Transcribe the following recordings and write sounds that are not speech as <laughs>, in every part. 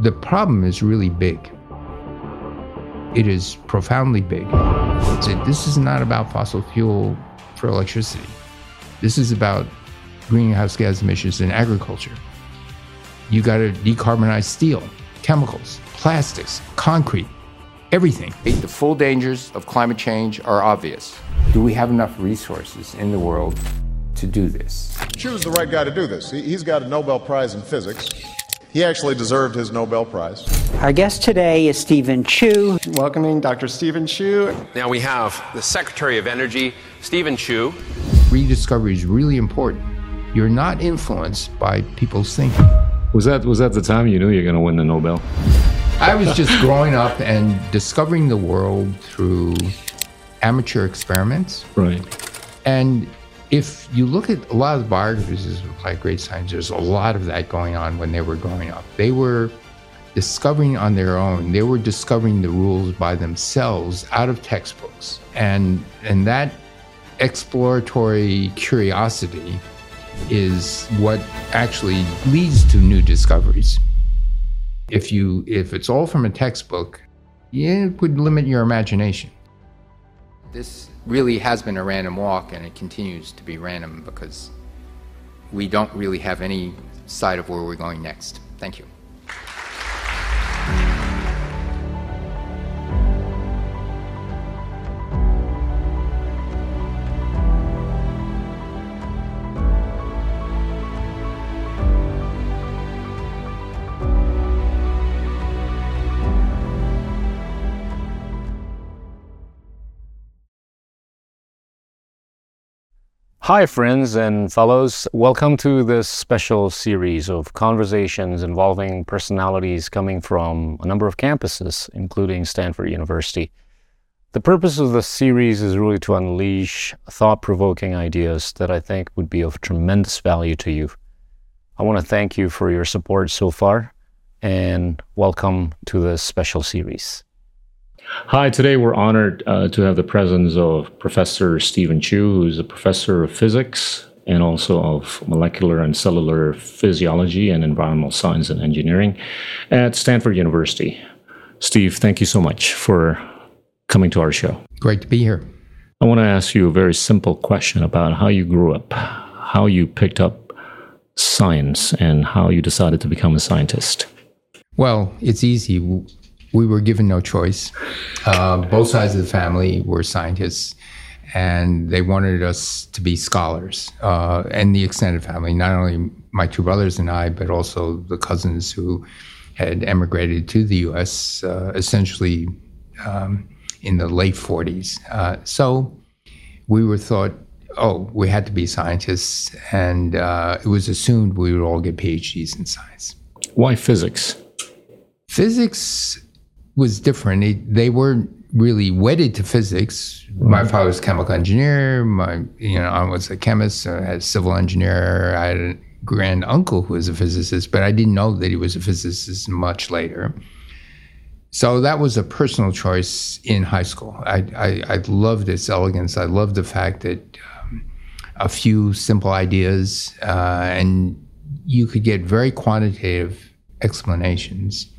The problem is really big. It is profoundly big. So this is not about fossil fuel for electricity. This is about greenhouse gas emissions in agriculture. You got to decarbonize steel, chemicals, plastics, concrete, everything. The full dangers of climate change are obvious. Do we have enough resources in the world to do this? Choose the right guy to do this. He's got a Nobel Prize in physics. He actually deserved his Nobel Prize. Our guest today is Steven Chu. Welcoming Dr. Steven Chu. Now we have the Secretary of Energy, Steven Chu. Rediscovery is really important. You're not influenced by people's thinking. Was that was that the time you knew you were going to win the Nobel? I was just growing up and discovering the world through amateur experiments. Right. And if you look at a lot of the biographies of like great scientists, there's a lot of that going on when they were growing up. They were discovering on their own. They were discovering the rules by themselves out of textbooks. And and that exploratory curiosity is what actually leads to new discoveries. If you if it's all from a textbook, yeah, it would limit your imagination. This really has been a random walk, and it continues to be random because we don't really have any sight of where we're going next. Thank you. Hi, friends and fellows. Welcome to this special series of conversations involving personalities coming from a number of campuses, including Stanford University. The purpose of this series is really to unleash thought provoking ideas that I think would be of tremendous value to you. I want to thank you for your support so far and welcome to this special series. Hi, today we're honored uh, to have the presence of Professor Steven Chu, who's a professor of physics and also of molecular and cellular physiology and environmental science and engineering at Stanford University. Steve, thank you so much for coming to our show. Great to be here. I want to ask you a very simple question about how you grew up, how you picked up science, and how you decided to become a scientist. Well, it's easy. We were given no choice. Uh, both sides of the family were scientists, and they wanted us to be scholars. Uh, and the extended family, not only my two brothers and I, but also the cousins who had emigrated to the U.S. Uh, essentially um, in the late 40s. Uh, so we were thought, oh, we had to be scientists, and uh, it was assumed we would all get PhDs in science. Why physics? Physics was different. It, they weren't really wedded to physics. My father was a chemical engineer. My, you know, I was a chemist. I had a civil engineer. I had a grand uncle who was a physicist, but I didn't know that he was a physicist much later. So that was a personal choice in high school. I, I, I loved its elegance. I loved the fact that um, a few simple ideas uh, and you could get very quantitative explanations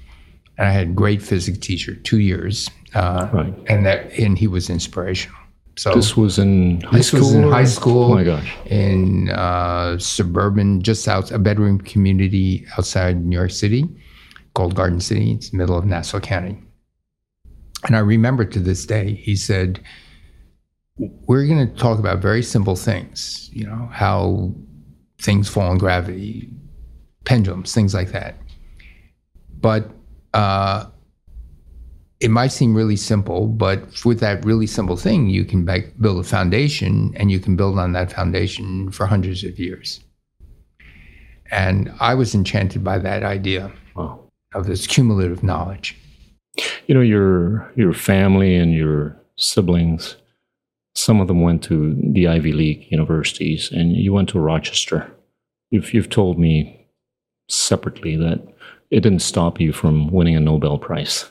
and I had a great physics teacher, two years, uh, Right. and that and he was inspirational. So This was in high this school. was in high school. Oh my gosh. In uh, suburban, just out a bedroom community outside New York City, called Garden City. It's the middle of Nassau County. And I remember to this day, he said, "We're going to talk about very simple things. You know how things fall in gravity, pendulums, things like that. But uh, it might seem really simple, but with that really simple thing, you can make, build a foundation and you can build on that foundation for hundreds of years. And I was enchanted by that idea Wow. of this cumulative knowledge. You know, your your family and your siblings, some of them went to the Ivy League universities, and you went to Rochester. You've you've told me separately that it didn't stop you from winning a Nobel Prize.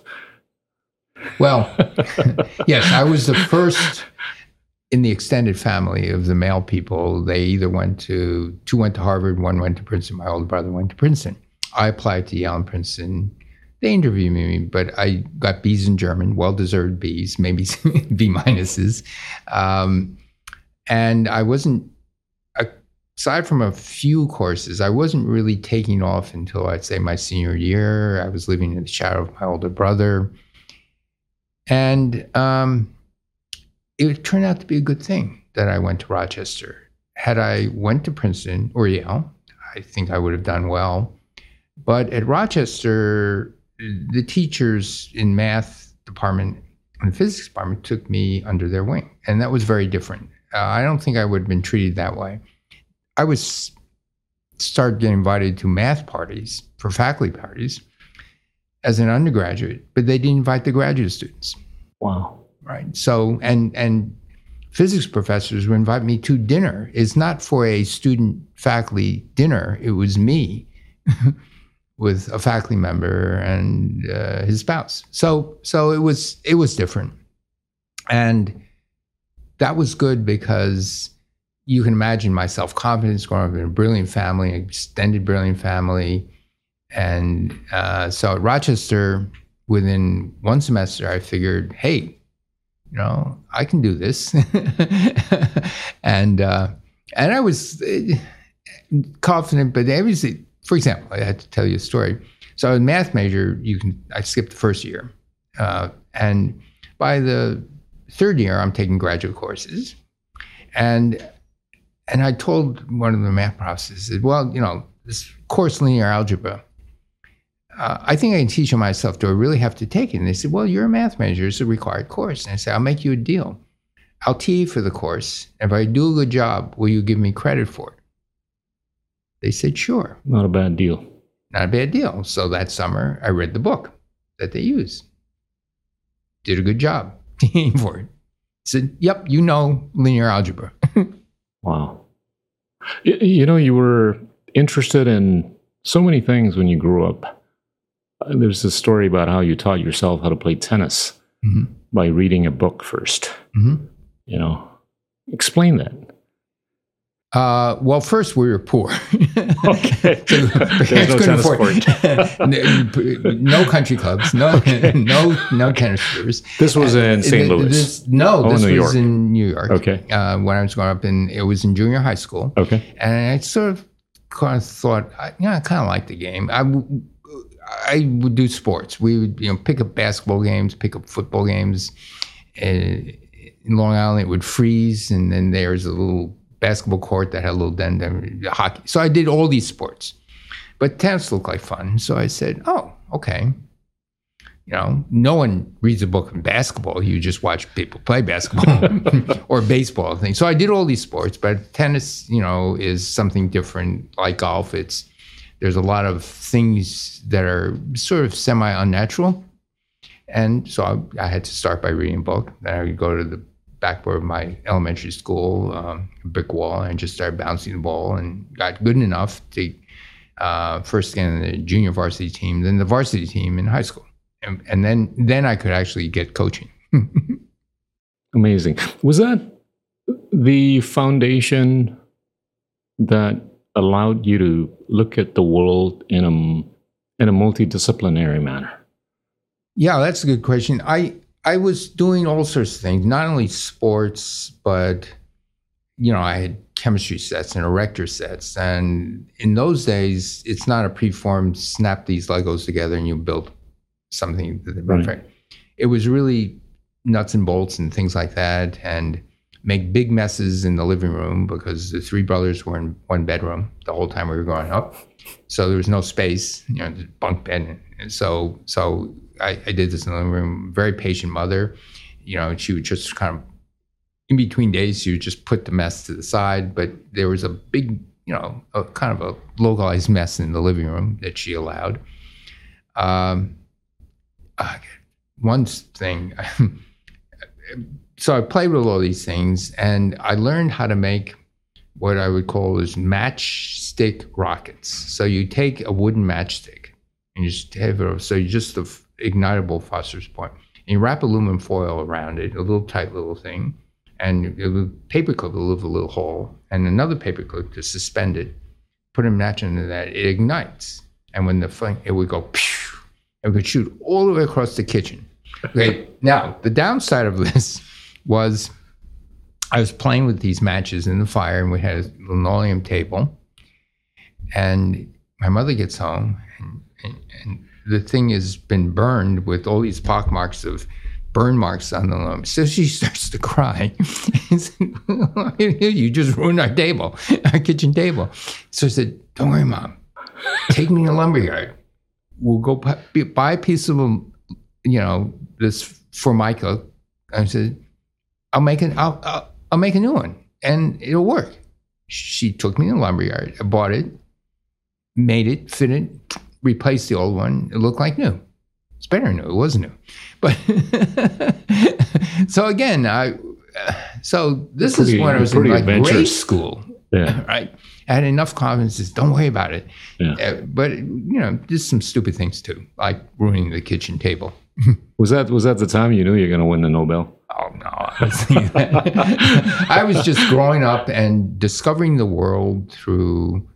Well, <laughs> yes, I was the first in the extended family of the male people. They either went to, two went to Harvard, one went to Princeton. My older brother went to Princeton. I applied to Yale and Princeton they interviewed me, but I got B's in German, well deserved B's, maybe <laughs> B minuses. Um, and I wasn't, aside from a few courses, I wasn't really taking off until I'd say my senior year. I was living in the shadow of my older brother. And um, it turned out to be a good thing that I went to Rochester. Had I went to Princeton or Yale, I think I would have done well. But at Rochester, the teachers in math department and physics department took me under their wing, and that was very different. Uh, I don't think I would have been treated that way. I was start getting invited to math parties for faculty parties as an undergraduate, but they didn't invite the graduate students. Wow. Right. So and and physics professors would invite me to dinner. It's not for a student faculty dinner. It was me <laughs> with a faculty member and uh, his spouse. So so it was it was different, and that was good because you can imagine my self confidence growing up in a brilliant family, extended brilliant family, and uh, so at Rochester, within one semester, I figured, hey, you know, I can do this, <laughs> and uh, and I was uh, confident, but obviously for example, I had to tell you a story. So I was a math major. You can I skipped the first year, uh, and by the third year, I'm taking graduate courses, and and I told one of the math professors, well, you know, this course linear algebra. Uh, I think I can teach it myself. Do I really have to take it? And they said, well, you're a math major. It's a required course. And I said, I'll make you a deal. I'll TE for the course. And if I do a good job, will you give me credit for it? They said, sure. Not a bad deal. Not a bad deal. So that summer, I read the book that they use. Did a good job <laughs> for it. Said, yep, you know linear algebra. <laughs> wow. You know, you were interested in so many things when you grew up. Uh, there's a story about how you taught yourself how to play tennis mm-hmm. by reading a book 1st mm-hmm. You know, explain that. Uh, well, first we were poor. <laughs> okay. so <laughs> no no country clubs. No, okay. no, no tennis courts. This was in St. Louis. This, no, oh, this New was York. in New York. Okay. Uh, when I was growing up, and it was in junior high school. Okay. And I sort of kind of thought, I, you know, I kind of like the game. I, I would do sports. We would, you know, pick up basketball games, pick up football games. Uh, in Long Island, it would freeze, and then there's a little basketball court that had a little den, hockey. So I did all these sports, but tennis looked like fun. So I said, "Oh, okay." You know, no one reads a book on basketball. You just watch people play basketball <laughs> <laughs> or baseball thing. So I did all these sports, but tennis, you know, is something different. Like golf, it's there's a lot of things that are sort of semi unnatural. And so I, I, had to start by reading a book. Then I would go to the backboard of my elementary school, um, brick wall, and just started bouncing the ball and got good enough to uh, first get in the junior varsity team, then the varsity team in high school, and, and then then I could actually get coaching. <laughs> Amazing. Was that the foundation that allowed you to look at the world in a in a multidisciplinary manner? Yeah, that's a good question. I I was doing all sorts of things, not only sports, but you know, I had chemistry sets and erector sets. And in those days, it's not a preformed snap these Legos together and you build something. Right. It was really nuts and bolts and things like that, and make big messes in the living room because the three brothers were in one bedroom the whole time we were growing up. So there was no space, you know, bunk bed. And so, so I, I did this in the living room. Very patient mother, you know, she would just kind of in between days, she would just put the mess to the side. But there was a big, you know, a kind of a localized mess in the living room that she allowed. Um, uh, one thing. <laughs> so I played with all these things, and I learned how to make what I would call is matchstick rockets. So you take a wooden matchstick and you just have it. So you just the ignitable phosphorus point. And you wrap aluminum foil around it, a little tight little thing, and a paper clip will leave a little hole, and another paper clip to suspend it. Put a match into that, it ignites, and when the flame, it would go, and we could shoot all the way across the kitchen. Okay. <laughs> Now, the downside of this was I was playing with these matches in the fire, and we had a linoleum table. And my mother gets home, and, and, and the thing has been burned with all these pock marks of burn marks on the linoleum. So she <laughs> starts to cry. <laughs> you just ruined our table, our kitchen table. So I said, Don't worry, mom. Take me to lumberyard. We'll go buy, a piece of, you know, this formica. I said, I'll make it. I'll, I'll, I'll make a new one and it'll work. She took me to lumberyard. I bought it, made it, fit it, replaced the old one. It looked like new. It's better new. It was new. But <laughs> so again, I so this Pretty- is when I was in like grade school, Yeah. <laughs> right? I had enough confidence. Don't worry about it. Yeah. Uh, but you know, just some stupid things too, like ruining the kitchen table. <laughs> Was that was that the time you knew you're going to win the Nobel? Oh no! I was, thinking that. I was just growing up and discovering the world through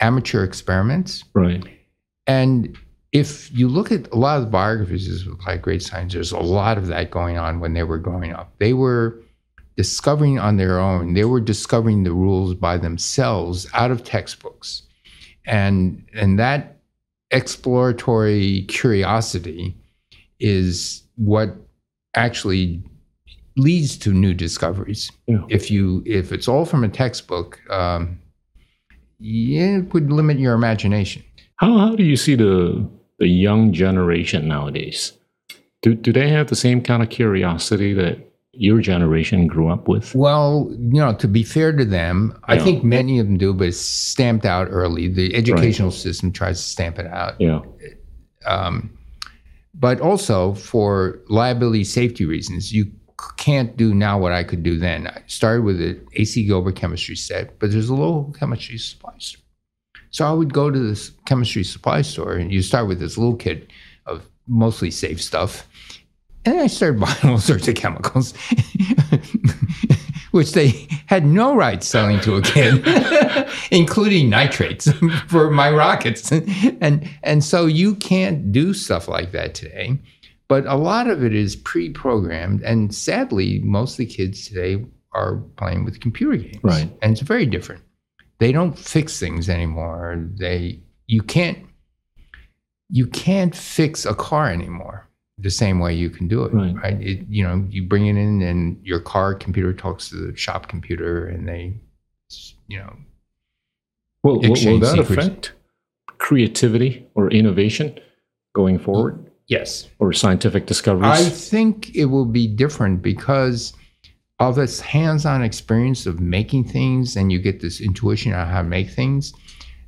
amateur experiments. Right. And if you look at a lot of the biographies of like great scientists, there's a lot of that going on when they were growing up. They were discovering on their own. They were discovering the rules by themselves out of textbooks, and and that exploratory curiosity is what actually leads to new discoveries. Yeah. If you if it's all from a textbook, um, yeah, it would limit your imagination. How how do you see the the young generation nowadays? Do do they have the same kind of curiosity that your generation grew up with? Well, you know, to be fair to them, I think many of them do, but it's stamped out early. The educational system tries to stamp it out. Yeah. Um, but also for liability safety reasons, you can't do now what I could do then. I started with an AC Gilbert chemistry set, but there's a local chemistry supply store. So I would go to this chemistry supply store, and you start with this little kit of mostly safe stuff. And I started <laughs> buying all sorts of chemicals, <laughs> which they had no right selling to a kid, <laughs> including nitrates for my rockets. And and so you can't do stuff like that today. But a lot of it is pre-programmed, and sadly, most of the kids today are playing with computer games. Right. And it's very different. They don't fix things anymore. They you can't you can't fix a car anymore the same way you can do it. Right. It, you know, you bring it in and your car computer talks to the shop computer and they you know Will, will, will that secrets. affect creativity or innovation going forward, yes. or scientific discoveries? I think it will be different because of this hands-on experience of making things, and you get this intuition on how to make things.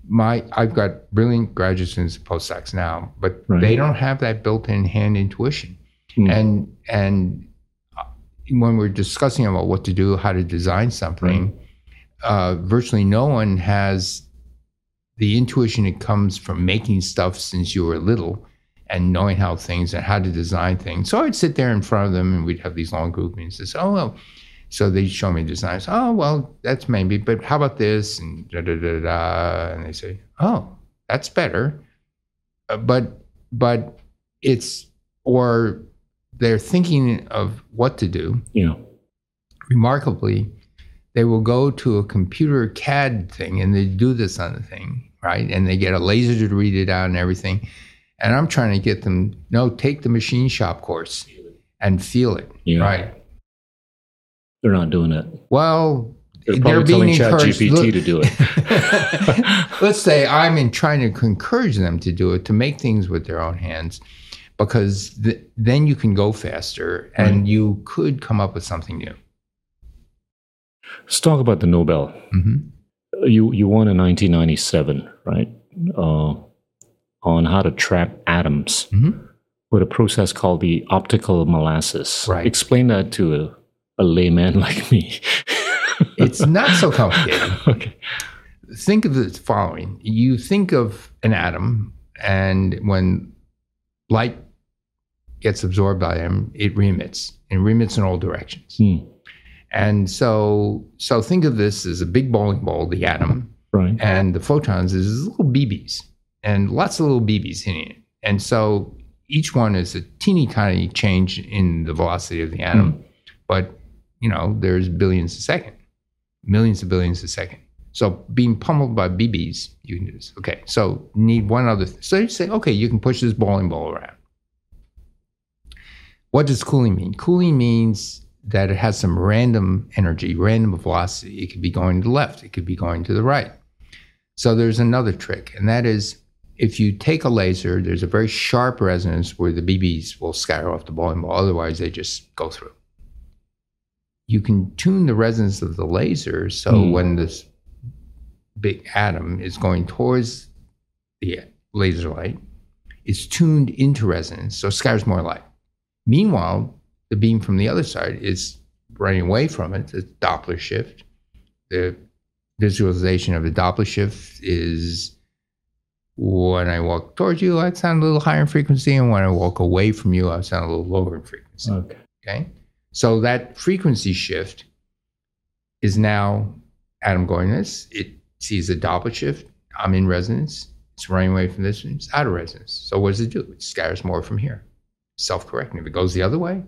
My, I've got brilliant graduate students, and postdocs now, but Right. they don't have that built-in hand intuition. Hmm. And and uh, when we're discussing about what to do, how to design something, uh, virtually no one has the intuition that comes from making stuff since you were little and knowing how things and how to design things. So I'd sit there in front of them and we'd have these long group meetings and say, oh, well, so they'd show me designs. Oh, well, that's maybe, but how about this? And da da da da. And they say, oh, that's better. Uh, but, but it's, or they're thinking of what to do yeah. remarkably, they will go to a computer CAD thing and they do this on the thing, right? And they get a laser to read it out and everything. And I'm trying to get them, no, take the machine shop course and feel it, Yeah. right? They're not doing it. Well, They're probably telling ChatGPT look- to do it. <laughs> Let's say I'm in trying to encourage them to do it, to make things with their own hands, because th- then you can go faster and you could come up with something new. Let's talk about the Nobel. hmm You you won in 1997, right? Uh, on how to trap atoms Mhm. with a process called the optical molasses. Right. Explain that to a, layman like me. <laughs> It's not so complicated. <laughs> okay. think of the following you think of an atom and when light gets absorbed by them it remits and remits in all directions Hmm. and so so think of this as a big bowling ball the atom Right. and the photons is little bb's and lots of little bb's hitting it and so each one is a teeny tiny change in the velocity of the atom, but you know, there's billions a second, millions of billions a second. So being pummeled by BBs, you can do this. Okay, so need one other. Th- so you say, okay, you can push this bowling ball around. What does cooling mean? Cooling means that it has some random energy, random velocity. It could be going to the left, it could be going to the right. So there's another trick, and that is if you take a laser, there's a very sharp resonance where the BBs will scatter off the bowling ball. Otherwise, they just go through. You can tune the resonance of the laser so Mm. when this big atom is going towards the laser light, it's tuned into resonance, so it scatters more light. Meanwhile, the beam from the other side is running away from it, the Doppler shift. The visualization of the Doppler shift is when I walk towards you, I sound a little higher in frequency, and when I walk away from you, I sound a little lower in frequency. Okay. Okay. So that frequency shift is now atom going this. It sees a Doppler shift. I'm in resonance. It's running away from this. and It's out of resonance. So what does it do? It scatters more from here. Self correcting. If it goes the other way,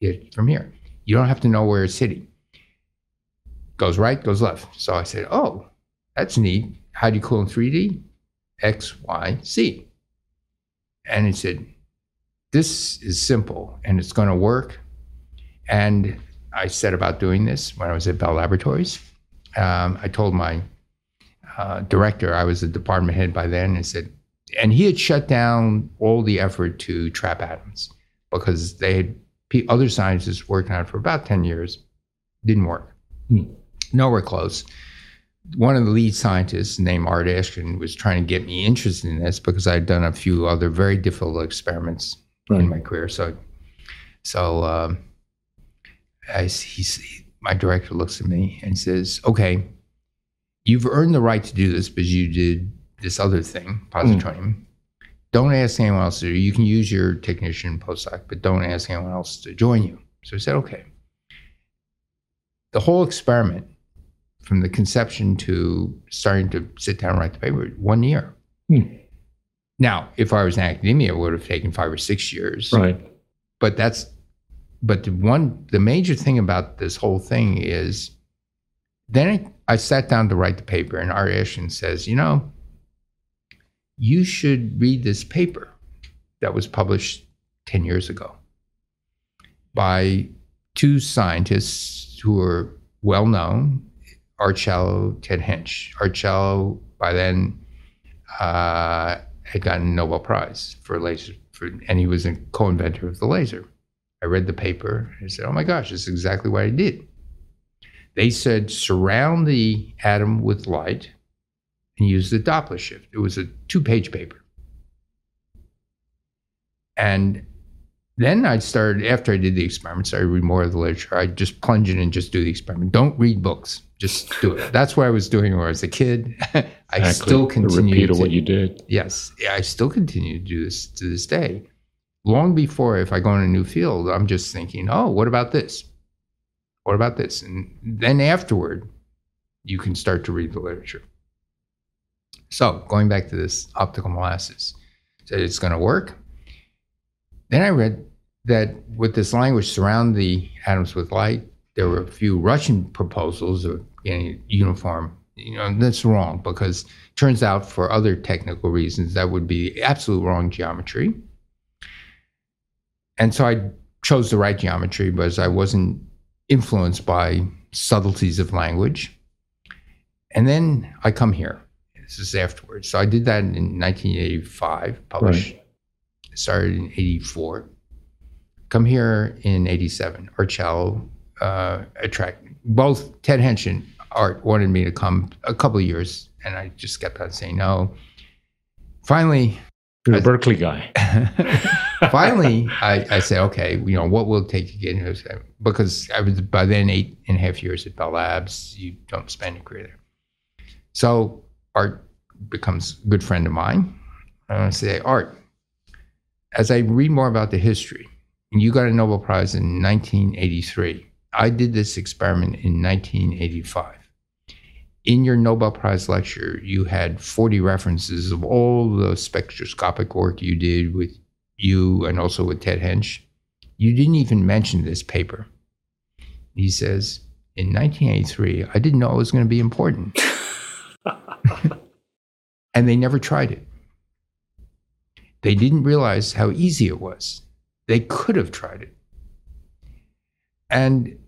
it from here. You don't have to know where it's hitting. Goes right, goes left. So I said, oh, that's neat. How do you cool in 3D? X, Y, Z. And it said, this is simple and it's going to work. And I set about doing this when I was at Bell Laboratories. Um, I told my uh, director, I was a department head by then, and said, and he had shut down all the effort to trap atoms because they had other scientists working on it for about 10 years. Didn't work. Hmm. Nowhere close. One of the lead scientists named Art Ashkin was trying to get me interested in this because I'd done a few other very difficult experiments in my career. So, so um, as he's, my director looks at me and says, "Okay, you've earned the right to do this because you did this other thing, positronium. Don't ask anyone else to. do. You can use your technician postdoc, but don't ask anyone else to join you." So I said, "Okay." The whole experiment, from the conception to starting to sit down and write the paper, one year. Hmm. Now, if I was in academia, it would have taken five or six years Right. but that's but the one the major thing about this whole thing is then I, sat down to write the paper and Ashkin says, you know, you should read this paper that was published 10 years ago by two scientists who were well known, Art Ted Hänsch. Art by then uh, had gotten a Nobel Prize for laser, for, and he was a co-inventor of the laser. I read the paper and said, "Oh my gosh, this is exactly what I did." They said surround the atom with light and use the Doppler shift. It was a two-page paper, and then I started after I did the experiments, I read more of the literature. I just plunge in and just do the experiment. Don't read books. Just do it. That's what I was doing when I was a kid. <laughs> I Exactly. still The continue repeat of to, what you did. Yes, I still continue to do this to this day. Long before, if I go in a new field, I'm just thinking, oh, what about this? What about this? And then afterward, you can start to read the literature. So, going back to this optical molasses, said it's going to work. Then I read that with this language, surround the atoms with light. There were a few Russian proposals of getting uniform. You know, that's wrong because turns out for other technical reasons that would be absolute wrong geometry. And so I chose the right geometry because I wasn't influenced by subtleties of language. And then I come here. This is afterwards. So I did that in 1985, published, started in 84. Come here in 87. Art Schawlow uh, attract both Ted Hänsch and Art wanted me to come a couple of years, and I just kept on saying no. Finally, You're a Berkeley guy. <laughs> finally, I, I okay, you know, what will it take to get into this? Because I was by then eight and a half years at Bell Labs. You don't spend your career there. So Art becomes a good friend of mine. And I say, Art, as I read more about the history, you got a Nobel Prize in 1983. I did this experiment in 1985. In your Nobel Prize lecture, you had 40 references of all the spectroscopic work you did with you and also with Ted Hänsch, you didn't even mention this paper. He says, in 1983, I didn't know it was going to be important. <laughs> and they never tried it. They didn't realize how easy it was. They could have tried it. And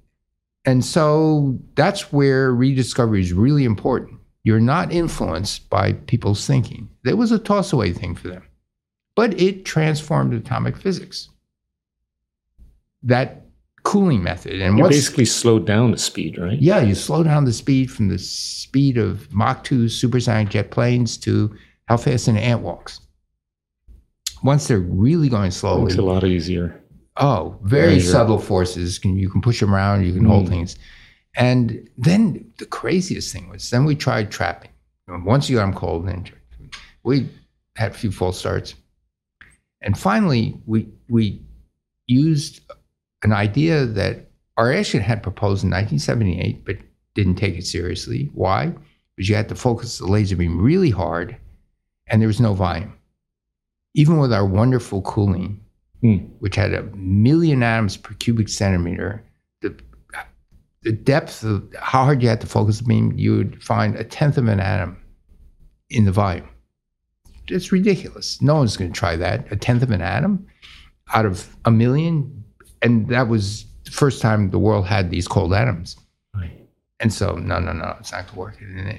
and so that's where rediscovery is really important. You're not influenced by people's thinking. It was a toss away thing for them, but it transformed atomic physics. That cooling method. And You basically slowed down the speed, right? yeah, you slow down the speed from the speed of Mach 2 supersonic jet planes to how fast an ant walks. Once they're really going slowly, It's a lot easier. Oh, very Measure. subtle forces. Can you can push them around, you can hold Mm. things. And then the craziest thing was then we tried trapping. Once you got them cold, then we had a few false starts. And finally, we we used an idea that Arshan had proposed in 1978, but didn't take it seriously. Why? Because you had to focus the laser beam really hard, and there was no volume. Even with our wonderful cooling, Hmm. which had a million atoms per cubic centimeter, the the depth of how hard you had to focus the beam, you would find a tenth of an atom in the volume. It's ridiculous. No one's going to try that. A tenth of an atom out of a million, and that was the first time the world had these cold atoms. Right. And so, no, no, no, it's not going to work. And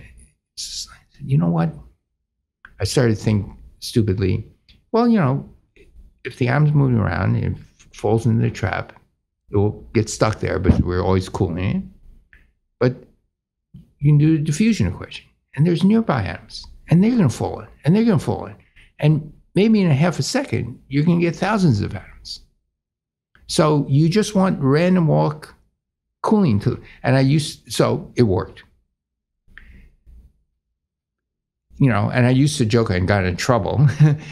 just you know what? I started to think stupidly. Well, you know, if the atom's moving around and it falls into the trap, it will get stuck there, but we're always cooling it. But you can do the diffusion equation, and there's nearby atoms, and they're going to fall in, and they're going to fall in. And maybe in a half a second, you're going to get thousands of atoms. So you just want random walk cooling to, and I used, so it worked. You know, and I used to joke and got in trouble.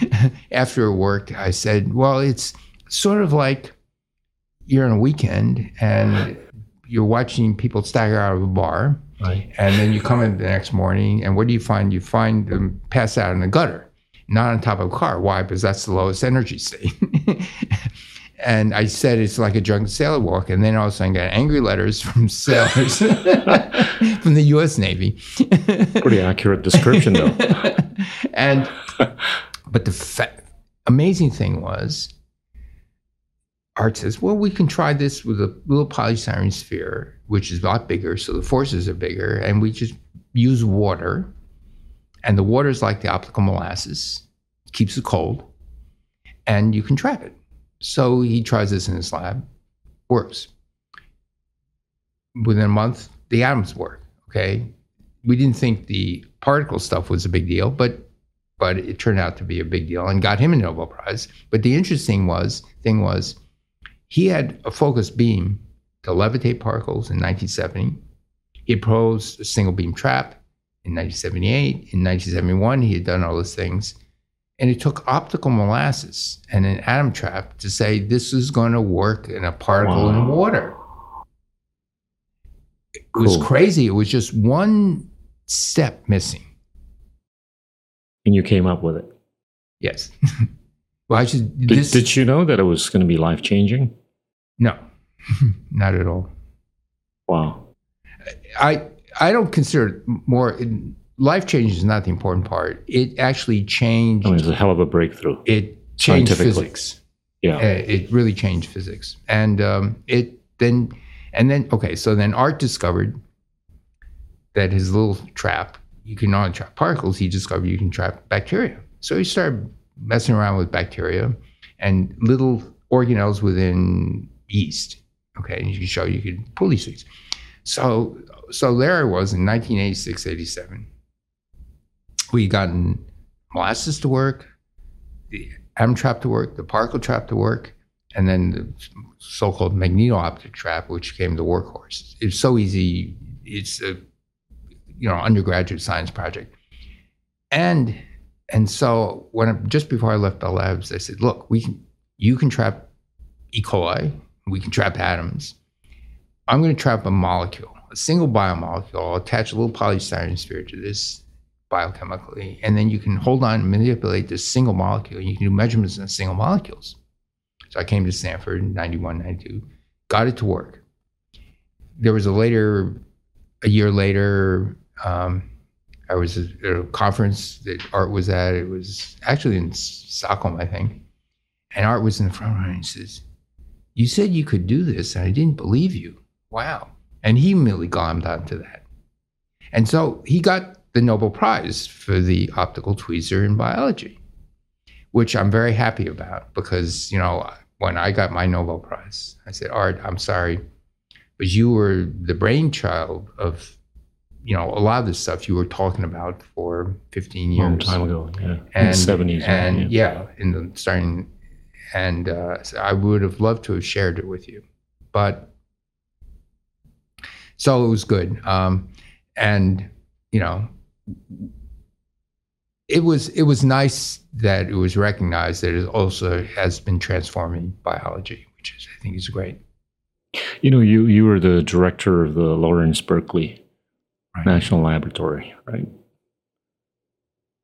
<laughs> After it worked, I said, well, it's sort of like you're on a weekend and you're watching people stagger out of a bar, Right. and then you come in the next morning, and what do you find? You find them pass out in the gutter, not on top of a car. Why? Because that's the lowest energy state. <laughs> and I said it's like a drunken sailor walk, and then all of a sudden got angry letters from <laughs> sailors <laughs> from the U.S. Navy. Pretty accurate description, though. and but the fa- amazing thing was art says well we can try this with a little polystyrene sphere which is a lot bigger so the forces are bigger and we just use water and the water is like the optical molasses keeps it cold and you can trap it. So he tries this in his lab works. Within a month the atoms work okay? We didn't think the particle stuff was a big deal, but but it turned out to be a big deal and got him a Nobel Prize. But the interesting was thing was he had a focused beam to levitate particles in 1970. He proposed a single beam trap in 1978. In 1971, he had done all those things. And it took optical molasses and an atom trap to say this is going to work in a particle in water. It was crazy. It was just one step missing. And you came up with it. Yes. <laughs> well, I should. Did, this, did you know that it was going to be life changing? No, <laughs> not at all. Wow. I I don't consider it more. Life change is not the important part. It actually changed. I mean, it's a hell of a breakthrough. it changed physics. Yeah. It really changed physics, and um, it then and then okay. So then Art discovered that his little trap you can not only trap particles. He discovered you can trap bacteria. So he started messing around with bacteria and little organelles within yeast. Okay, and you can show you could pull these things. So so there I was in 1986, 87. We gotten molasses to work, the atom trap to work, the particle trap to work, and then the so-called magneto-optic trap, which became the workhorse. It's so easy. It's a you know undergraduate science project, and and so when I, just before I left Bell Labs, I said, look, we can you can trap E. coli, we can trap atoms. I'm going to trap a molecule, a single biomolecule. I'll attach a little polystyrene sphere to this biochemically, and then you can hold on and manipulate this single molecule. And you can do measurements in single molecules. So I came to Stanford in 91, 92, got it to work. There was a later, a year later, um, I was at a conference that Art was at. It was actually in Stockholm, I think. And Art was in the front row and he says, You said you could do this, and I didn't believe you. Wow. And he immediately glommed onto that. And so he got the Nobel Prize for the optical tweezer in biology, which I'm very happy about because, you know, when I got my Nobel Prize, I said, Art, I'm sorry, but you were the brainchild of, you know, a lot of the stuff you were talking about for 15 years. Long time ago, yeah. And, in the 70s. And yeah, yeah in the starting, and uh, I would have loved to have shared it with you. But so it was good. Um, and, you know, it was it was nice that it was recognized that it also has been transforming biology, which is I think is great. You know, you you were the director of the Lawrence Berkeley right. National Laboratory, right?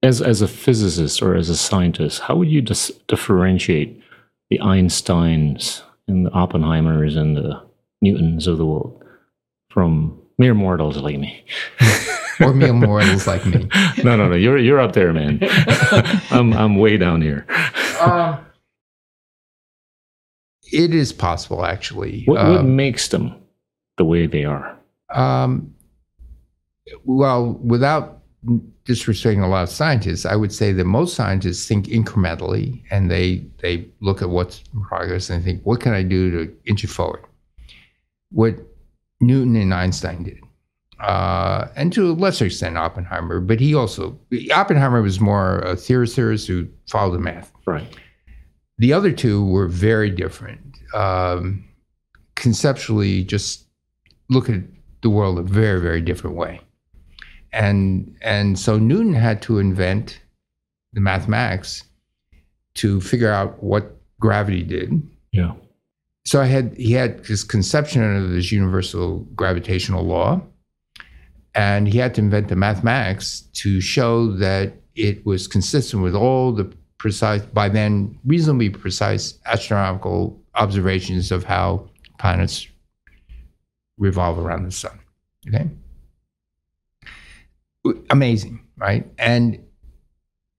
As as a physicist or as a scientist, how would you dis- differentiate the Einsteins and the Oppenheimers and the Newtons of the world from mere mortals like me? <laughs> or mere mortals like me. <laughs> no, no, no. You're you're up there, man. <laughs> I'm I'm way down here. Um, it is possible, actually. What, what um, makes them the way they are? Um, well, without disrespecting a lot of scientists, I would say that most scientists think incrementally, and they they look at what's in progress and think, what can I do to inch it forward? What Newton and Einstein did uh, and to a lesser extent Oppenheimer, but he also Oppenheimer was more a theorist theorist who followed the math. Right. The other two were very different. Um, conceptually, just look at the world a very very different way, and and so Newton had to invent the mathematics to figure out what gravity did. Yeah. So I had he had this conception of this universal gravitational law and he had to invent the mathematics to show that it was consistent with all the precise, by then reasonably precise astronomical observations of how planets revolve around the sun. Okay. Amazing, right? And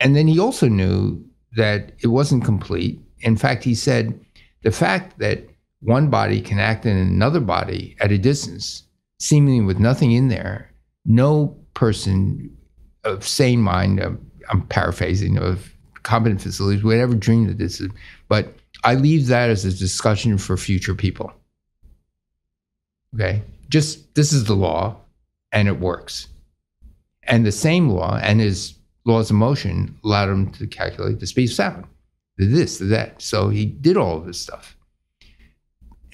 and then he also knew that it wasn't complete. In fact, he said the fact that one body can act in another body at a distance, seemingly with nothing in there, no person of sane mind, I'm, I'm paraphrasing, of competent facilities would ever dream that this is, but I leave that as a discussion for future people. Okay. Just this is the law and it works. And the same law and his laws of motion allowed him to calculate the speed of sound, the this, the that. So he did all of this stuff.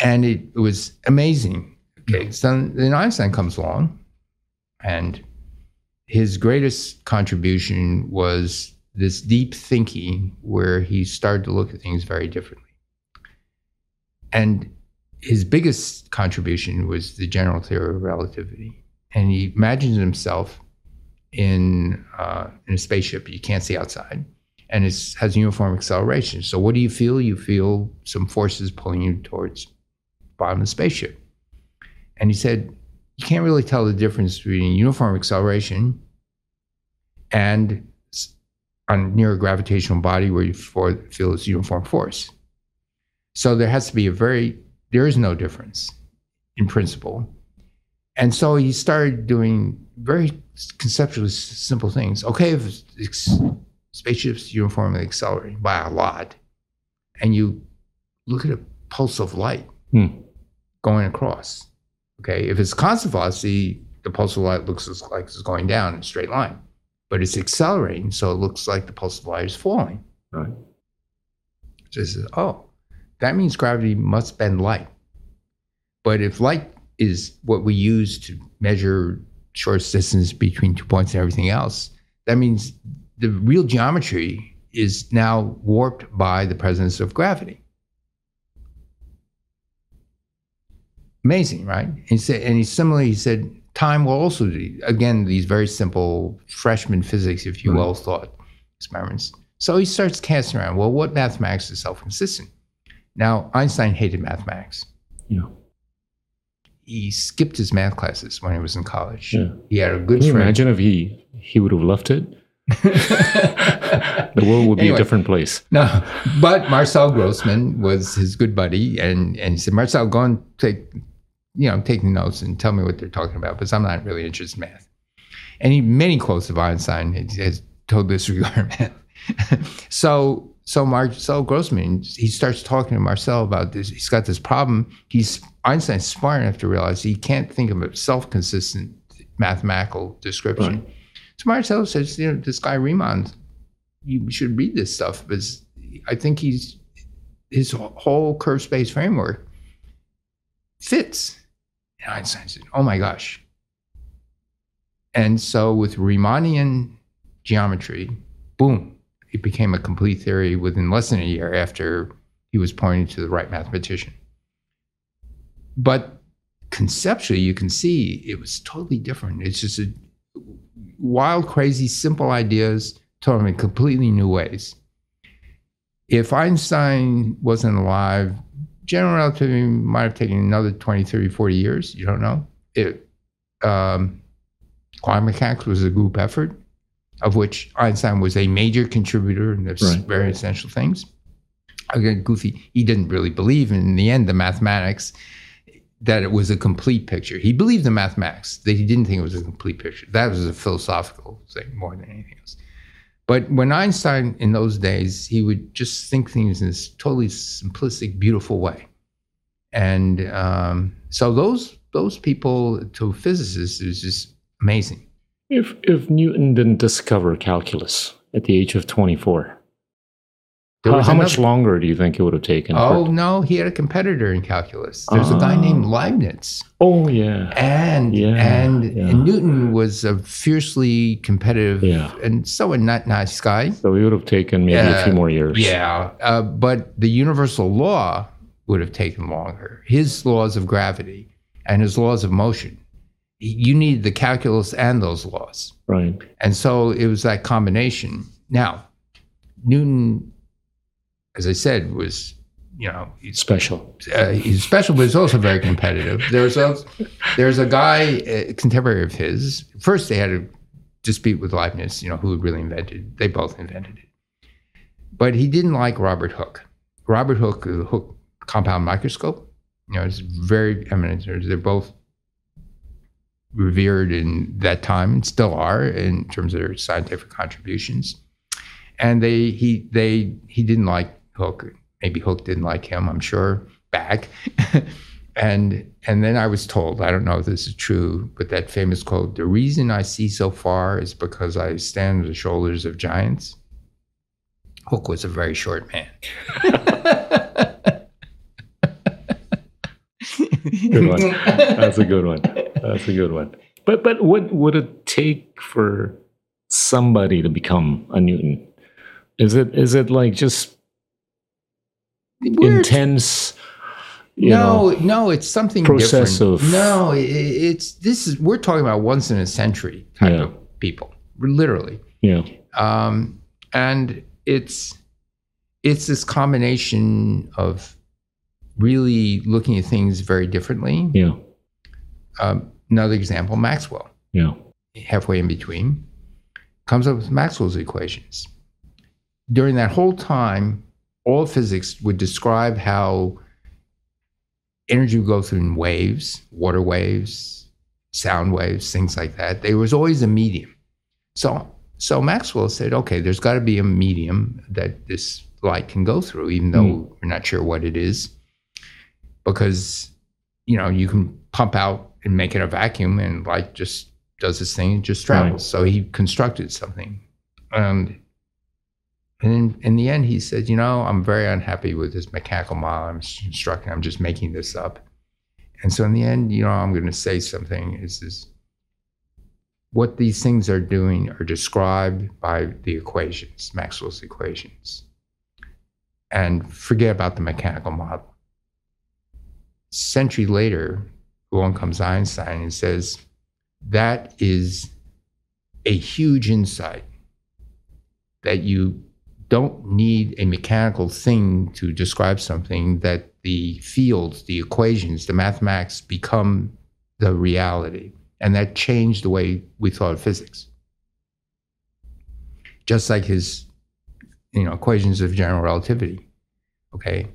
And it, it was amazing. Okay. So then Einstein comes along and his greatest contribution was this deep thinking where he started to look at things very differently. And his biggest contribution was the general theory of relativity. And he imagines himself in, uh, in a spaceship you can't see outside, and it has uniform acceleration. So, what do you feel? You feel some forces pulling you towards the bottom of the spaceship. And he said, you can't really tell the difference between uniform acceleration and on near a gravitational body where you feel this uniform force. So there has to be a very, there is no difference in principle. And so he started doing very conceptually simple things. Okay, if spaceships uniformly accelerate by a lot, and you look at a pulse of light hmm. going across, Okay, if it's constant velocity, the pulse of light looks like it's going down in a straight line, but it's accelerating, so it looks like the pulse of light is falling. Right. So says, oh, that means gravity must bend light. But if light is what we use to measure shortest distance between two points and everything else, that means the real geometry is now warped by the presence of gravity. Amazing, right? He said, and he similarly he said, time will also be, again, these very simple freshman physics, if you Right. will, thought experiments. So he starts casting around, well, what mathematics is self consistent? Now, Einstein hated mathematics. Yeah. He skipped his math classes when he was in college. Yeah. He had a good Can you friend. imagine if he he would have left it? <laughs> the world would be Anyway. a different place. No, but Marcel Grossmann was his good buddy, and and he said, Marcel, go and take, you know, take notes and tell me what they're talking about, because I'm not really interested in math. And he many quotes of Einstein has told disregard <laughs> math. so so Marcel Grossmann he starts talking to Marcel about this. He's got this problem. He's Einstein's smart enough to realize he can't think of a self-consistent mathematical description. So Marcel says, you know, this guy Riemann you should read this stuff because I think he's his whole curve space framework fits. And Einstein said, "Oh my gosh!" And so with Riemannian geometry, boom, it became a complete theory within less than a year after he was pointing to the right mathematician. But conceptually, you can see it was totally different. It's just a wild, crazy, simple ideas told them in completely new ways. If Einstein wasn't alive, general relativity might have taken another 20, 30, 40 years. You don't know. It, um, quantum mechanics was a group effort, of which Einstein was a major contributor in those Right. very essential things. Again, goofy. He didn't really believe in the end the mathematics that it was a complete picture. He believed in mathematics, that he didn't think it was a complete picture. That was a philosophical thing more than anything else. But when Einstein, in those days, he would just think things in this totally simplistic, beautiful way. And um, so those those people to physicists is just amazing. If if Newton didn't discover calculus at the age of 24, how, how much longer do you think it would have taken? Oh for, no, he had a competitor in calculus. There's a guy Oh. named Leibniz. oh yeah, and Yeah, and, yeah. and Newton was a fiercely competitive Yeah. and so a not nice guy. so he would have taken maybe a few more years. Yeah, uh, but the universal law would have taken longer. His laws of gravity and his laws of motion. You need the calculus and those laws, right. and so it was that combination. Now, Newton, as I said, was you know he's Special. uh, he's special, but he's also very competitive. There's a there's a guy, a contemporary of his. First, they had a dispute with Leibniz, you know, who had really invented. They both invented it, but he didn't like Robert Hooke. Robert Hooke, the Hooke compound microscope, you know, is very eminent. They're both revered in that time and still are in terms of their scientific contributions. And they he they he didn't like Hooke. Maybe Hooke didn't like him. I'm sure back. <laughs> and and then I was told I don't know if this is true, but that famous quote: "The reason I see so far is because I stand on the shoulders of giants." Hooke was a very short man. <laughs> Good one. <laughs> That's a good one. That's a good one. But but what would it take for somebody to become a Newton? Is it is it like just We're- intense? You no, know, no, it's something process different. of- no, i- it's this is we're talking about once in a century type Yeah. of people, literally, yeah, um, and it's it's this combination of really looking at things very differently. yeah, Um, another example, Maxwell, yeah, halfway in between, comes up with Maxwell's equations. During that whole time, all physics would describe how energy would go through in waves, water waves, sound waves, things like that. There was always a medium. So, so Maxwell said, okay, there's got to be a medium that this light can go through, even though we're not sure what it is, because you know you can pump out and make it a vacuum, and light just does this thing, and just travels. Right. So he constructed something, and and in, in the end, he said, you know, I'm very unhappy with this mechanical model I'm constructing. I'm just making this up. And so in the end, you know, I'm going to say something is this what these things are doing are described by the equations, Maxwell's equations. And forget about the mechanical model. Century later, along comes Einstein and says, that is a huge insight that you don't need a mechanical thing to describe something, that the fields, the equations, the mathematics become the reality. And that changed the way we thought of physics. Just like his, you know, equations of general relativity. Okay.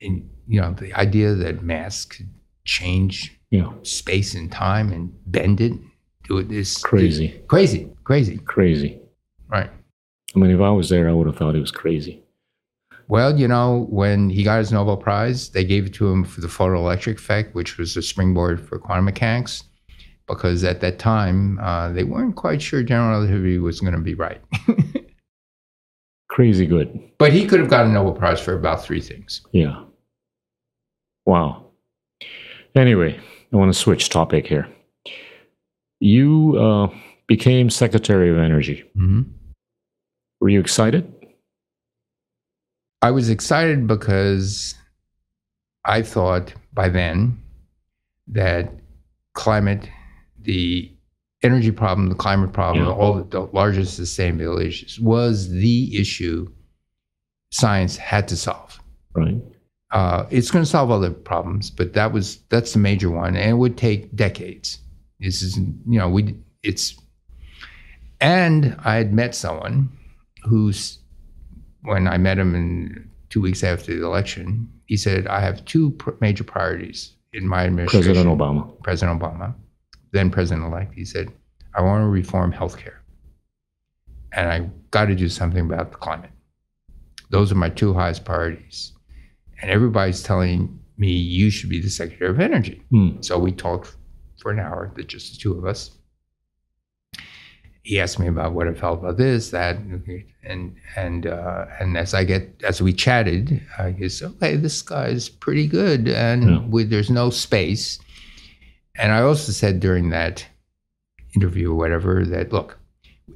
And, you know, the idea that mass could change Yeah. space and time and bend it, do it is Crazy. Crazy. Crazy. Crazy. Right. I mean, if I was there, I would have thought it was crazy. Well, you know, when he got his Nobel Prize, they gave it to him for the photoelectric effect, which was a springboard for quantum mechanics, because at that time uh, they weren't quite sure general relativity was going to be right. <laughs> Crazy good. but he could have got a Nobel Prize for about three things. Yeah. Wow. Anyway, I want to switch topic here. You uh, became Secretary of Energy. Mm-hmm. Were you excited? I was excited because I thought by then that climate, the energy problem, the climate problem, Yeah. all the, the largest sustainability issues was the issue science had to solve. Right. Uh, it's going to solve other problems, but that was that's the major one, and it would take decades. This is you know we it's, and I had met someone who's when I met him in two weeks after the election, he said I have two pr- major priorities in my administration. President Obama. President Obama, then President elect, he said, I want to reform healthcare. And I got to do something about the climate. Those are my two highest priorities. And everybody's telling me you should be the Secretary of Energy. Hmm. So we talked for an hour, the- just the two of us. He asked me about what I felt about this, that, and and uh, and as I get as we chatted, I guess okay, this guy's pretty good, and Yeah. we, there's no space. And I also said during that interview or whatever that look,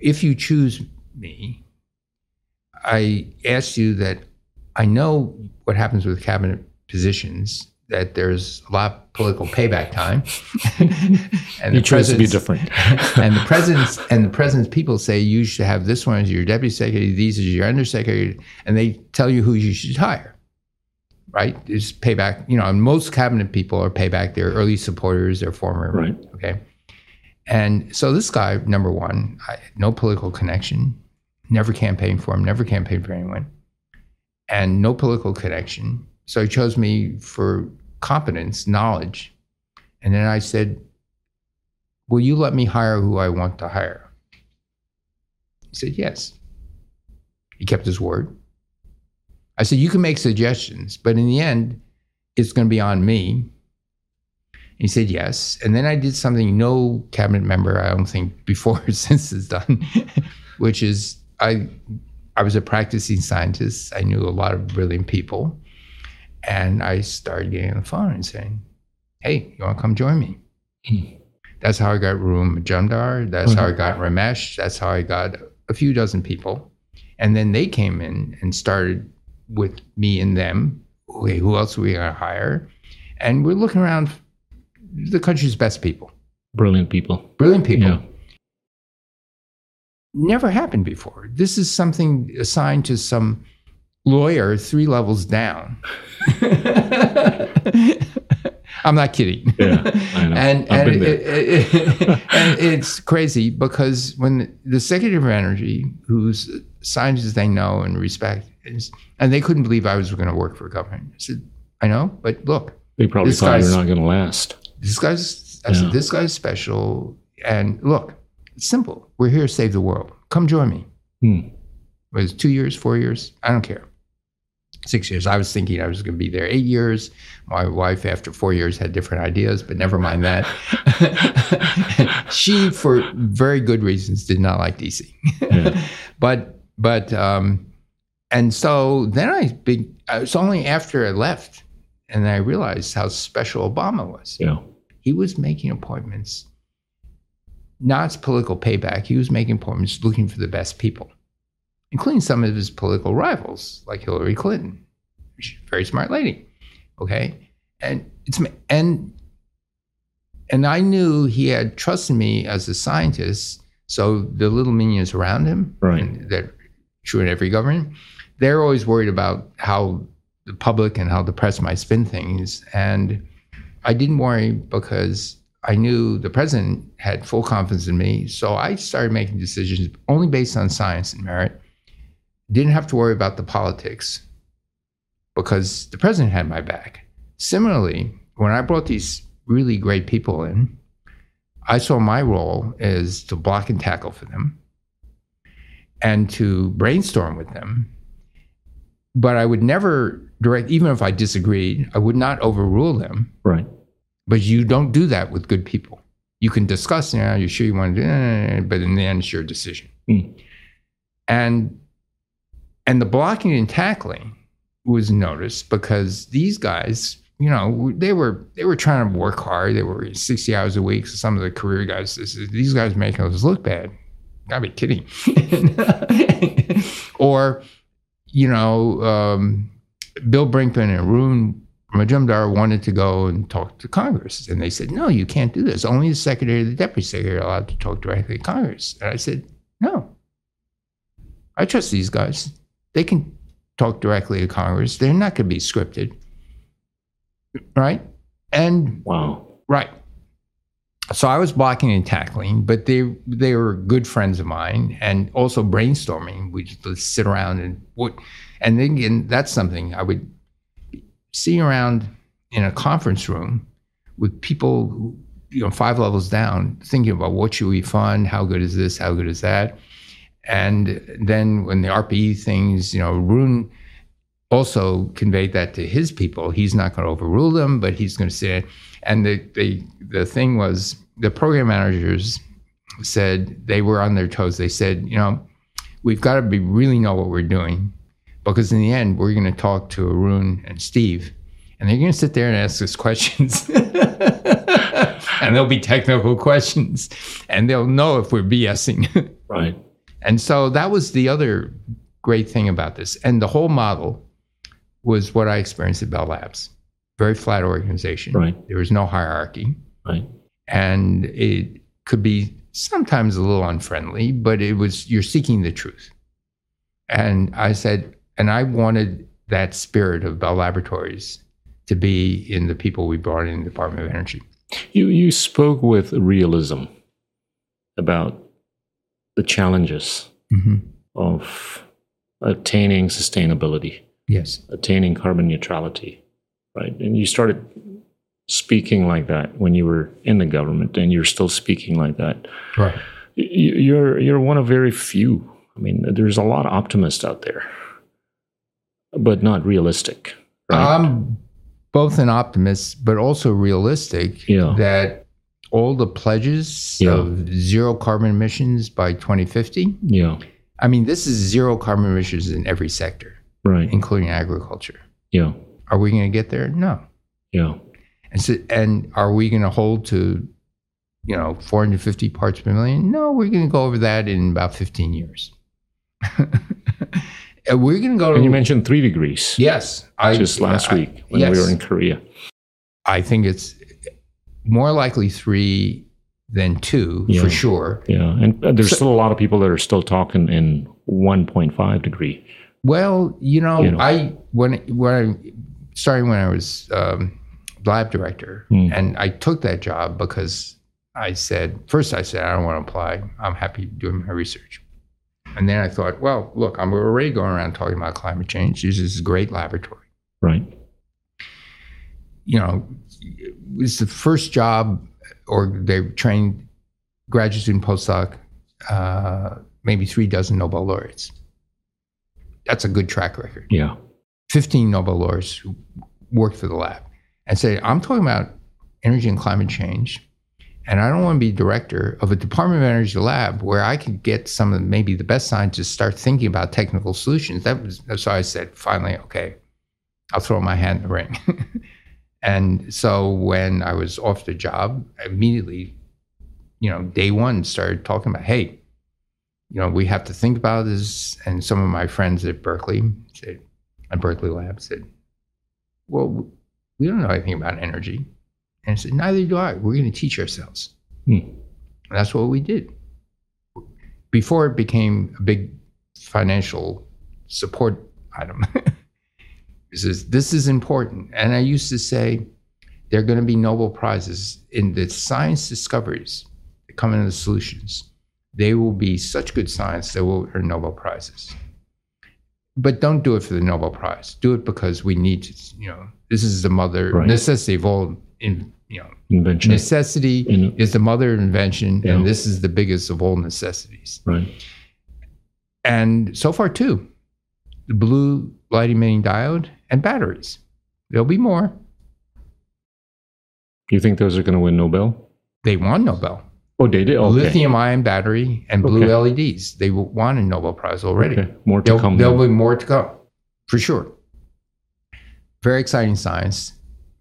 if you choose me, I ask you that I know what happens with cabinet positions that there's a lot of political payback time, <laughs> and You chose to be different. <laughs> and the president's and the president's people say you should have this one as your deputy secretary, these as your undersecretary, and they tell you who you should hire. Right? It's payback. You know, and most cabinet people are payback. They're early supporters. They're former. Right. Okay. And so this guy, number one, I, no political connection, never campaigned for him, never campaigned for anyone, and no political connection. So he chose me for competence, knowledge, and then I said, will you let me hire who I want to hire? He said, yes. He kept his word. I said, you can make suggestions, but in the end, it's going to be on me. He said, yes. And then I did something no cabinet member, I don't think, before or <laughs> since has done, which is I, I was a practicing scientist. I knew a lot of brilliant people. And I started getting on the phone and saying, hey, you want to come join me? Hmm. That's how I got Arun Majumdar. That's how I uh-huh. got Ramesh. That's how I got a few dozen people. And then they came in and started with me and them. Okay, who else are we going to hire? And we're looking around the country's best people, Brilliant people. brilliant people. Yeah. Never happened before. This is something assigned to some lawyer three levels down. <laughs> I'm not kidding. Yeah, I know. and and, it, it- it- <laughs> and it's crazy because when the Secretary of Energy, who's scientists they know and respect, is, and they couldn't believe I was going to work for a government. I said, I know, but look, They probably thought you're not going to last. this guy's I Yeah. said, this guy's special. And look, simple. We're here to save the world. Come join me. Hmm. Was two years, four years? I don't care. Six years. I was thinking I was going to be there eight years. My wife, after four years, had different ideas, but never mind that. <laughs> she, for very good reasons, did not like DC. Yeah. <laughs> but but um, and so then I big. It's only after I left, and I realized how special Obama was Yeah. he was making appointments, not political payback. He was making appointments looking for the best people, including some of his political rivals, like Hillary Clinton. Very smart lady. Okay. And it's, and, and I knew he had trusted me as a scientist. So the little minions around him, Right. that true in every government, they're always worried about how the public and how the press might spin things. And I didn't worry because I knew the president had full confidence in me. So I started making decisions only based on science and merit. Didn't have to worry about the politics because the president had my back. Similarly, when I brought these really great people in, I saw my role as to block and tackle for them and to brainstorm with them. But I would never direct, even if I disagreed, I would not overrule them. Right. But you don't do that with good people. You can discuss, you know, you sure you want to do it, but in the end, it's your decision. Mm. And and the blocking and tackling was noticed because these guys, you know, they were they were trying to work hard. They were 60 hours a week. So some of the career guys, this is, these guys making us look bad. Gotta be kidding. <laughs> or, you know, um, Bill Brinkman and Arun Majumdar wanted to go and talk to Congress. And they said, no, you can't do this. Only the secretary or the deputy secretary are allowed to talk directly to Congress. And I said, no. I trust these guys. They can talk directly to Congress. They're not going to be scripted. Right? And Wow. Right. So I was blocking and tackling, but they they were good friends of mine, and also brainstorming. We just sit around and what, and then again, that's something I would see around in a conference room with people, who, you know, five levels down, thinking about what should we fund, how good is this, how good is that, and then when the ARPA-E things, you know, Arun also conveyed that to his people. He's not going to overrule them, but he's going to say, it. and the, the the thing was the program managers said they were on their toes. They said, you know, we've got to be really know what we're doing, because in the end we're going to talk to Arun and Steve, and they're going to sit there and ask us questions. <laughs> and there'll be technical questions, and they'll know if we're BSing. <laughs> Right. And so that was the other great thing about this. And the whole model was what I experienced at Bell Labs. Very flat organization. Right. There was no hierarchy. Right. And it could be sometimes a little unfriendly, but it was you're seeking the truth. And I said, and I wanted that spirit of Bell Laboratories to be in the people we brought in the Department of Energy. You you spoke with realism about the challenges Mm-hmm. of attaining sustainability, Yes. attaining carbon neutrality, right? And you started speaking like that when you were in the government, and you're still speaking like that. Right. You're you're one of very few. I mean, there's a lot of optimists out there, but not realistic. Right? I'm both an optimist, but also realistic Yeah. that all the pledges Yeah. of zero carbon emissions by 2050. yeah. I mean, this is zero carbon emissions in every sector, Right. including agriculture. Yeah. Are we going to get there? No. Yeah. And so, and are we going to hold to, you know, 450 parts per million? No, we're going to go over that in about 15 years. <laughs> And we're going to go. And you mentioned three degrees. yes, I Just last I- week when yes. we were in Korea. I think it's more likely three than two Yeah. for sure. Yeah, and uh, there's still a lot of people that are still talking in 1.5 degree. Well, you know, You know. I when when I starting when I was um, lab director, Hmm. and I took that job because I said first I said I don't want to apply. I'm happy doing my research, and then I thought, well, look, I'm already going around talking about climate change. This is a great laboratory. Right. you know, it was the first job, or they trained graduate student postdoc, uh, maybe three dozen Nobel laureates. That's a good track record. Yeah. 15 Nobel laureates who worked for the lab and say, I'm talking about energy and climate change. And I don't want to be director of a Department of Energy lab where I could get some of maybe the best scientists start thinking about technical solutions. That was why I said finally, okay, I'll throw my hand in the ring. <laughs> and so when I was off the job, I immediately, you know, day one started talking about, hey, you know, we have to think about this. And some of my friends at Berkeley said, at Berkeley Lab said, well, we don't know anything about energy. And I said, neither do I. We're going to teach ourselves. Hmm. And that's what we did. Before it became a big financial support item. <laughs> this is this is important. And I used to say there are going to be Nobel Prizes in the science discoveries that come into the solutions. They will be such good science that will earn Nobel Prizes. But don't do it for the Nobel Prize. Do it because we need to, you know, this is the mother Right. necessity of all in you know Invention. necessity In- is the mother of invention Yeah. and this is the biggest of all necessities Right. and so far too the blue light emitting diode and batteries there'll be more You think those are going to win Nobel? they won nobel Oh, they did. Okay. lithium ion battery and blue Okay. leds they won a nobel prize already Okay. More to there'll, come. there'll then. be more to come for sure very exciting science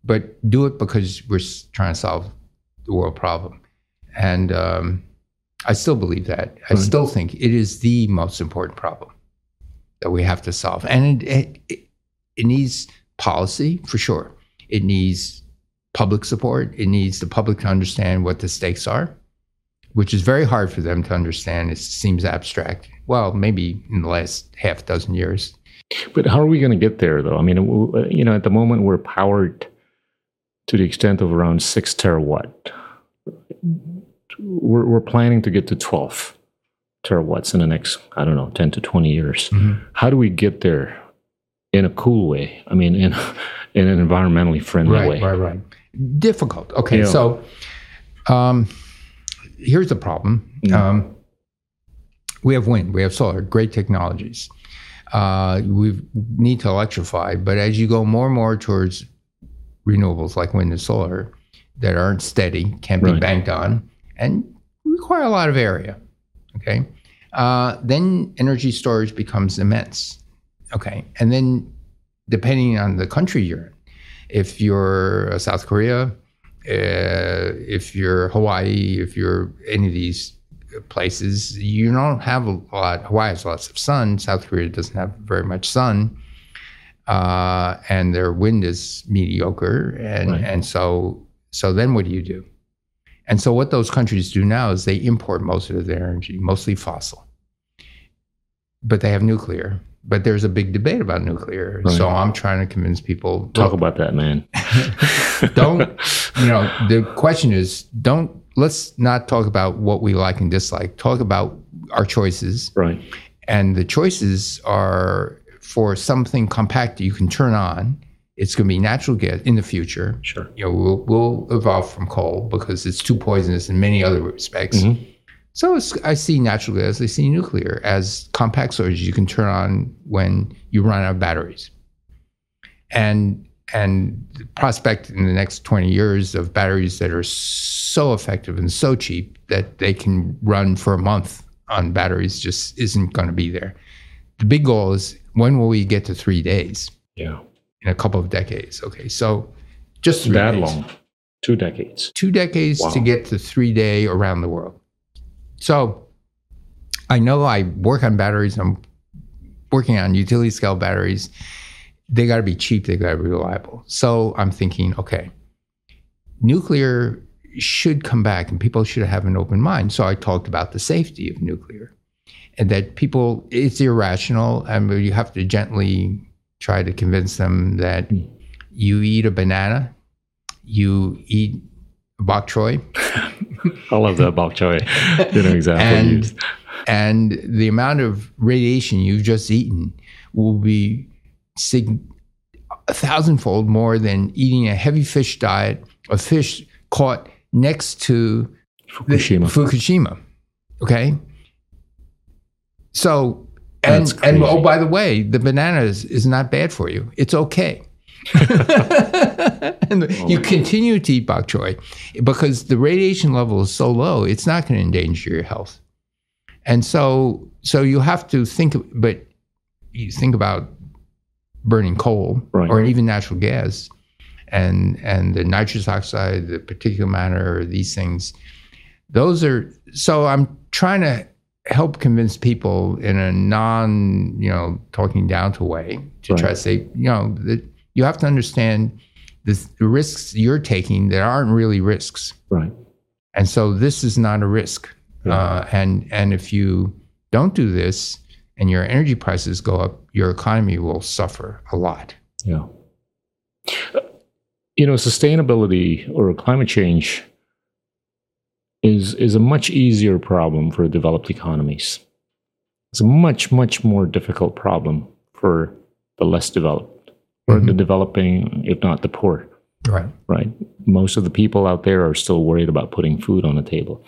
but do it because we're trying to solve the world problem and um, i still believe that i Right. still think it is the most important problem that we have to solve and it, it, it needs policy for sure it needs public support it needs the public to understand what the stakes are which is very hard for them to understand. It seems abstract. Well, maybe in the last half dozen years. But how are we going to get there, though? I mean, you know, at the moment we're powered to the extent of around six terawatt. We're, we're planning to get to 12 terawatts in the next, I don't know, 10 to 20 years. How do we get there in a cool way? I mean, in, <laughs> in an environmentally friendly way. right, right. Difficult. Okay, Yeah. so um, here's the problem. Mm. Um, we have wind, we have solar, great technologies. Uh, we need to electrify, but as you go more and more towards renewables like wind and solar that aren't steady, can't be Right. banked on, and require a lot of area, okay, uh, then energy storage becomes immense, okay, and then depending on the country you're in, if you're uh, South Korea, uh, if you're Hawaii, if you're any of these places, you don't have a lot. Hawaii has lots of sun. South Korea doesn't have very much sun, uh, and their wind is mediocre, and Right. and so so then what do you do? And so what those countries do now is they import most of their energy, mostly fossil, but they have nuclear. But there's a big debate about nuclear. Right. So I'm trying to convince people Talk about that, man. <laughs> don't you know the question is don't let's not talk about what we like and dislike talk about our choices Right. and the choices are for something compact that you can turn on it's going to be natural gas in the future Sure. you know we'll, we'll evolve from coal because it's too poisonous in many other respects Mhm. so it's, i see natural gas i see nuclear as compact storage you can turn on when you run out of batteries and and the prospect in the next 20 years of batteries that are so effective and so cheap that they can run for a month on batteries just isn't going to be there the big goal is when will we get to three days Yeah. in a couple of decades okay so just That days. long. Two decades. two decades to get to three day around the world. So I know I work on batteries. I'm working on utility scale batteries. They got to be cheap. They got to be reliable. So I'm thinking, okay, nuclear should come back and people should have an open mind. So I talked about the safety of nuclear that people, it's irrational. and you have to gently try to convince them that you eat a banana, you eat bok choy, <laughs> I love that bok choy. You know exactly. and used. and the amount of radiation you've just eaten will be sig- a thousandfold more than eating a heavy fish diet of fish caught next to Fukushima. Fukushima. Okay. So and and oh by the way, the banana is, not bad for you. It's okay. <laughs> and Oh you continue to eat bok choy because the radiation level is so low, it's not going to endanger your health. And so so you have to think but you think about burning coal Right. or even natural gas and and the nitrous oxide, the particulate matter, these things. Those are so I'm trying to help convince people in a non, you know, talking down to way to try to say, you know, that you have to understand the, the risks you're taking that aren't really risks. Right. And so this is not a risk. Yeah. Uh, and and if you don't do this and your energy prices go up, your economy will suffer a lot. Yeah. You know, sustainability or climate change is is a much easier problem for developed economies. It's a much much more difficult problem for the less developed or the mm-hmm. developing, if not the poor. Right. Right. Most of the people out there are still worried about putting food on the table.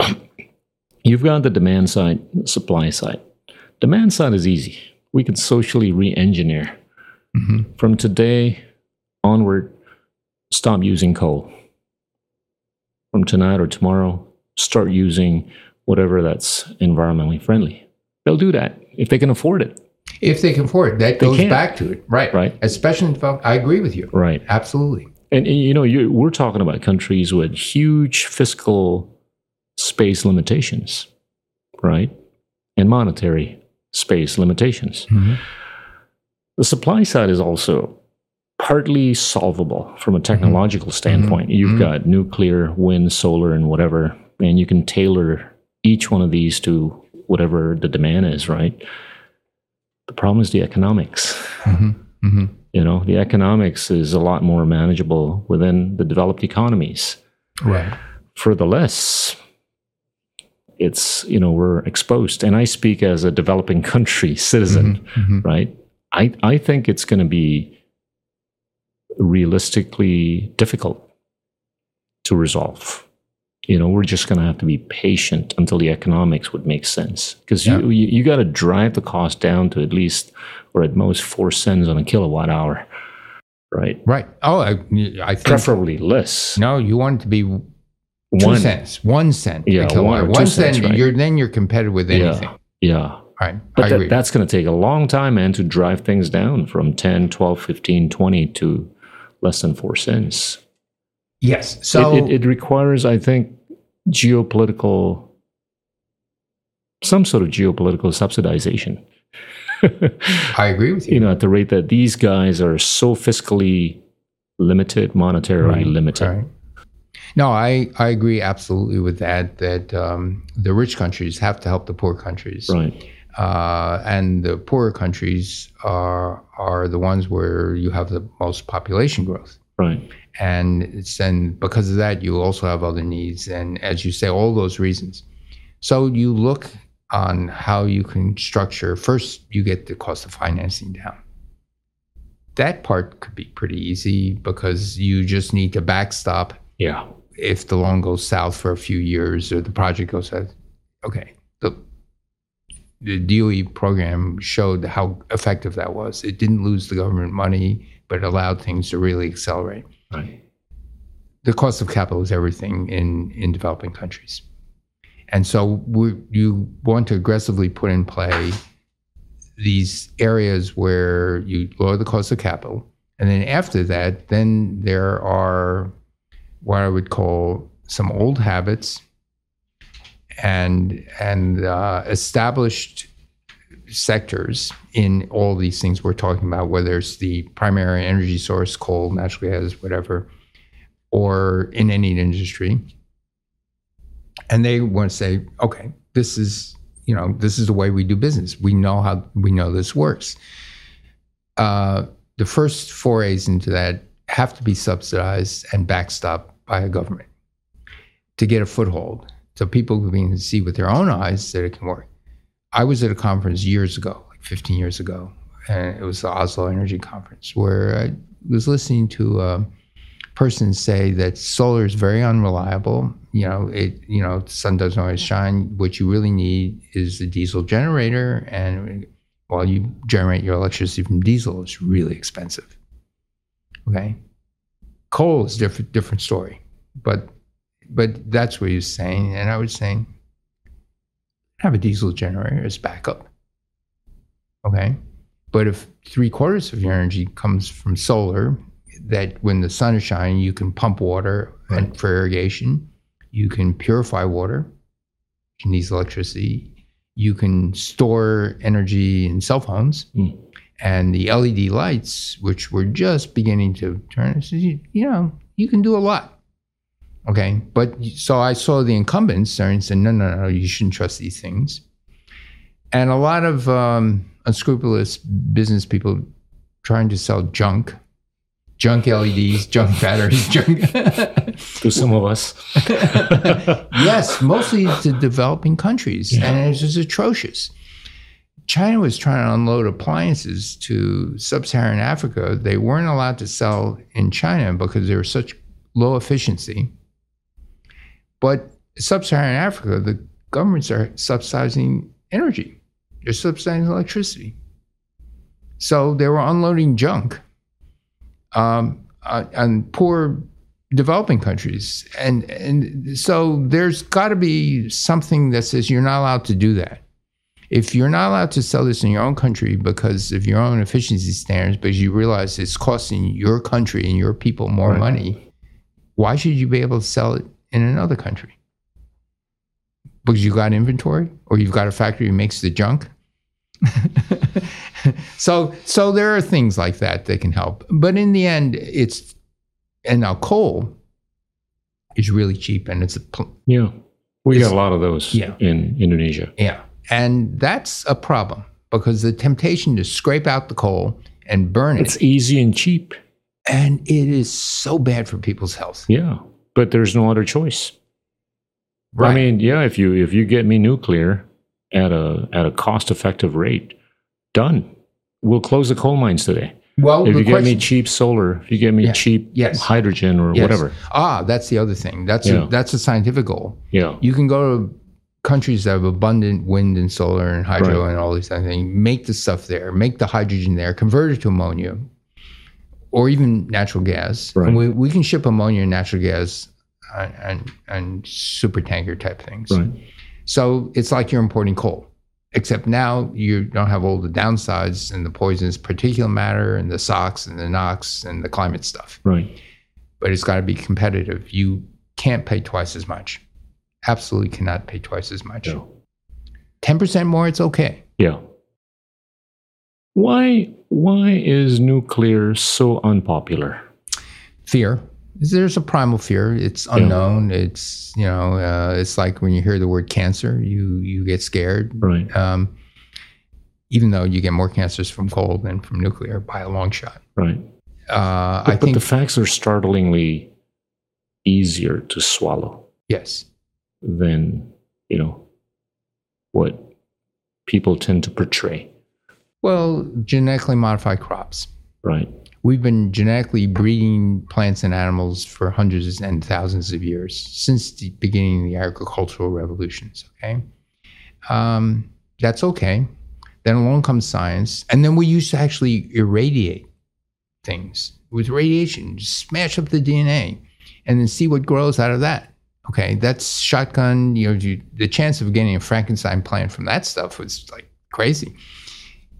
<clears throat> You've got the demand side, supply side. Demand side is easy. We can socially re-engineer mm-hmm. from today onward. Stop using coal. From tonight or tomorrow, start using whatever that's environmentally friendly. They'll do that if they can afford it. If they can afford it, that goes back to it. Right. Right. Especially in I agree with you. Right. Absolutely. And, and, you know, you, we're talking about countries with huge fiscal space limitations, right? And monetary space limitations. Mm-hmm. The supply side is also partly solvable from a mm-hmm. technological mm-hmm. standpoint. You've mm-hmm. got nuclear, wind, solar, and whatever, and you can tailor each one of these to whatever the demand is, right? The problem is the economics. You know, the economics is a lot more manageable within the developed economies. Right. For the less, it's, you know, we're exposed. And I speak as a developing <laughs> country citizen, right? I, I think it's going to be realistically difficult to resolve. You know, we're just going to have to be patient until the economics would make sense because you, you, you got to drive the cost down to at least or at most four cents on a kilowatt hour, right? Right. Oh, I, I think. Preferably less. No, you want it to be two One cents, one cent. Yeah, kilowatt. one one cent. right. You're then you're competitive with anything. Yeah. Yeah. Right. But I that, agree. that's going to take a long time, man, to drive things down from 10, 12, 15, 20 to less than four cents. yes. So it, it, it requires, I think, geopolitical, some sort of geopolitical subsidization. <laughs> I agree with you. you know, at the rate that these guys are so fiscally limited, monetarily limited. Right. No, I, I agree absolutely with that. That um, the rich countries have to help the poor countries, Right. Uh, and the poorer countries are are the ones where you have the most population growth. Right. and it's and because of that you also have other needs and as you say all those reasons so you look on how you can structure first you get the cost of financing down that part could be pretty easy because you just need to backstop Yeah. if the loan goes south for a few years or the project goes south okay the DOE program showed how effective that was. It didn't lose the government money, but it allowed things to really accelerate Right. the cost of capital is everything in in developing countries, and so we, you want to aggressively put in play these areas where you lower the cost of capital, and then after that, then there are what I would call some old habits and and uh, established sectors in all these things we're talking about, whether it's the primary energy source, coal, natural gas, whatever, or in any industry. And they want to say, okay, this is, you know, this is the way we do business. We know how we know this works. Uh, the first forays into that have to be subsidized and backstopped by a government to get a foothold. So people can see with their own eyes that it can work. I was at a conference years ago, like 15 years ago, and it was the Oslo Energy Conference, where I was listening to a person say that solar is very unreliable. You know, it you know, the sun doesn't always shine. What you really need is a diesel generator, and while you generate your electricity from diesel, it's really expensive. Okay, coal is different different story, but but that's what he was saying, and I was saying have a diesel generator as backup. Okay. But if three quarters of your energy comes from solar, that when the sun is shining, you can pump water and for irrigation, you can purify water, you can use electricity, you can store energy in cell phones, Mm. and the LED lights, which were just beginning to turn. I said, you, you know, you can do a lot. Okay. But so I saw the incumbents there and said, no, no, no, you shouldn't trust these things. And a lot of um, unscrupulous business people trying to sell junk, junk LEDs, junk <laughs> batteries, junk. <laughs> to some of us. <laughs> yes, mostly to developing countries. Yeah. And it's just atrocious. China was trying to unload appliances to sub Saharan Africa. They weren't allowed to sell in China because they were such low efficiency. But sub Saharan Africa, the governments are subsidizing energy, they're subsidizing electricity. So they were unloading junk um, uh, on poor developing countries. And, and so there's got to be something that says you're not allowed to do that if you're not allowed to sell this in your own country because of your own efficiency standards, because you realize it's costing your country and your people more right. money, why should you be able to sell it in another country? Because you got inventory or you've got a factory that makes the junk? <laughs> so so there are things like that that can help. But in the end, it's and now coal is really cheap and it's a pl- yeah. We got a lot of those yeah. in Indonesia. Yeah. And that's a problem because the temptation to scrape out the coal and burn it's it. It's easy and cheap. And it is so bad for people's health. Yeah. But there's no other choice. Right. I mean, yeah, if you if you get me nuclear at a at a cost effective rate, done. We'll close the coal mines today. Well, if you get me cheap solar, if you get me yeah, cheap yes. hydrogen or yes. whatever. Ah, that's the other thing. That's yeah. a, that's a scientific goal. Yeah. You can go to countries that have abundant wind and solar and hydro right. and all these things, make the stuff there, make the hydrogen there, convert it to ammonia or even natural gas. Right. And we, we can ship ammonia and natural gas and, super tanker type things. Right. So it's like you're importing coal, except now you don't have all the downsides and the poisons, particulate matter and the SOx and the NOx and the climate stuff. Right. But it's got to be competitive. You can't pay twice as much absolutely cannot pay twice as much. Ten percent more, it's okay. Yeah. Why why is nuclear so unpopular? Fear. There's a primal fear. It's unknown. Yeah. It's you know, uh, it's like when you hear the word cancer, you you get scared. Right. Um, even though you get more cancers from coal than from nuclear by a long shot. Right. Uh, but, I but think the facts are startlingly easier to swallow. Yes than you know what people tend to portray. Well, genetically modified crops. Right. We've been genetically breeding plants and animals for hundreds and thousands of years since the beginning of the agricultural revolutions. Okay, um, that's okay. Then along comes science, and then we used to actually irradiate things with radiation, just smash up the DNA, and then see what grows out of that. Okay, that's shotgun. You know, you, the chance of getting a Frankenstein plant from that stuff was like crazy.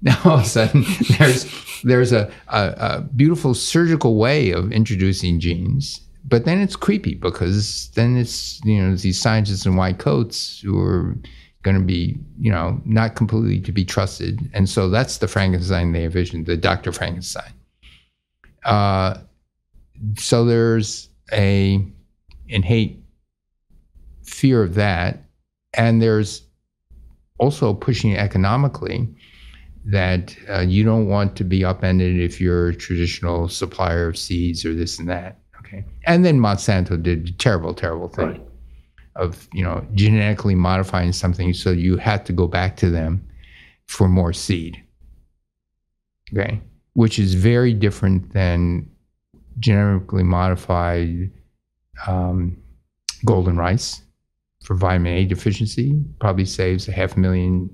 Now <laughs> all of a sudden, there's there's a, a, a beautiful surgical way of introducing genes, but then it's creepy because then it's you know these scientists in white coats who are going to be you know not completely to be trusted, and so that's the Frankenstein they envisioned, the Doctor Frankenstein. Uh, so there's a innate fear of that. And there's also pushing economically that uh, you don't want to be upended if you're a traditional supplier of seeds or this and that. Okay. And then Monsanto did a terrible, terrible thing right. of, you know, genetically modifying something so you had to go back to them for more seed. Okay. Which is very different than genetically modified um, golden rice for vitamin A deficiency, probably saves a half a million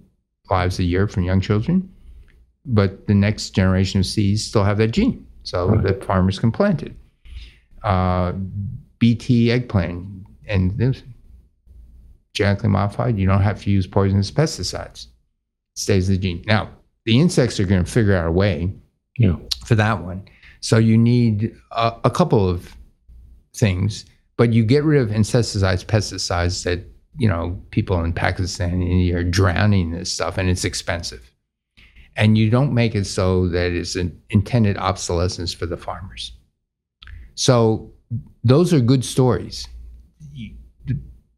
lives a year from young children. But the next generation of seeds still have that gene, so right. that farmers can plant it. Uh, BT eggplant and this genetically modified, you don't have to use poisonous pesticides. It stays the gene. Now, the insects are going to figure out a way yeah. for that one. So you need a, a couple of things but you get rid of insecticides, pesticides that you know people in Pakistan and India are drowning in this stuff, and it's expensive. And you don't make it so that it's an intended obsolescence for the farmers. So those are good stories.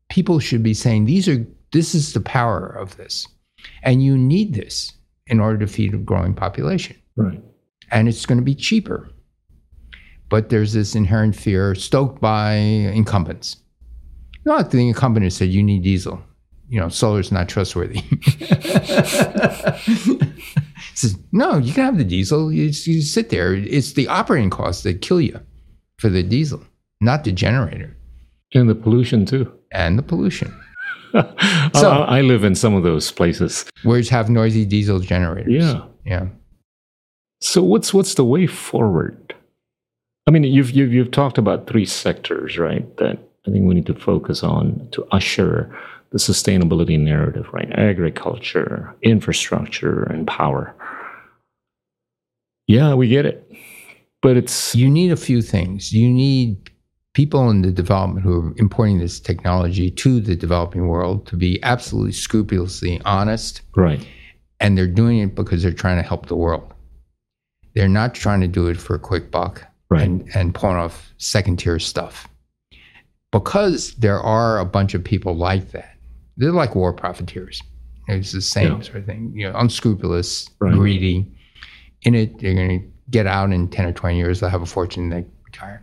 People should be saying these are this is the power of this, and you need this in order to feed a growing population, Right. and it's going to be cheaper. But there's this inherent fear stoked by incumbents. Not the incumbent has said you need diesel. You know, solar's not trustworthy. <laughs> <laughs> says, no, you can have the diesel. You, just- you sit there. It's the operating costs that kill you for the diesel, not the generator And the pollution too. and the pollution. <laughs> I, I live in some of those places. Where you have noisy diesel generators. Yeah. Yeah. So what's what's the way forward? I mean, you've you've you've talked about three sectors, right? That I think we need to focus on to usher the sustainability narrative, right? Agriculture, infrastructure, and power. Yeah, we get it, but it's You need a few things. You need people in the development who are importing this technology to the developing world to be absolutely scrupulously honest right. and they're doing it because they're trying to help the world. They're not trying to do it for a quick buck Right. and, and pulling off second tier stuff. Because there are a bunch of people like that. They're like war profiteers. It's the same Yeah. sort of thing. You know, unscrupulous, Right. greedy. In it, they're going to get out in 10 or 20 years. They'll have a fortune, they retire.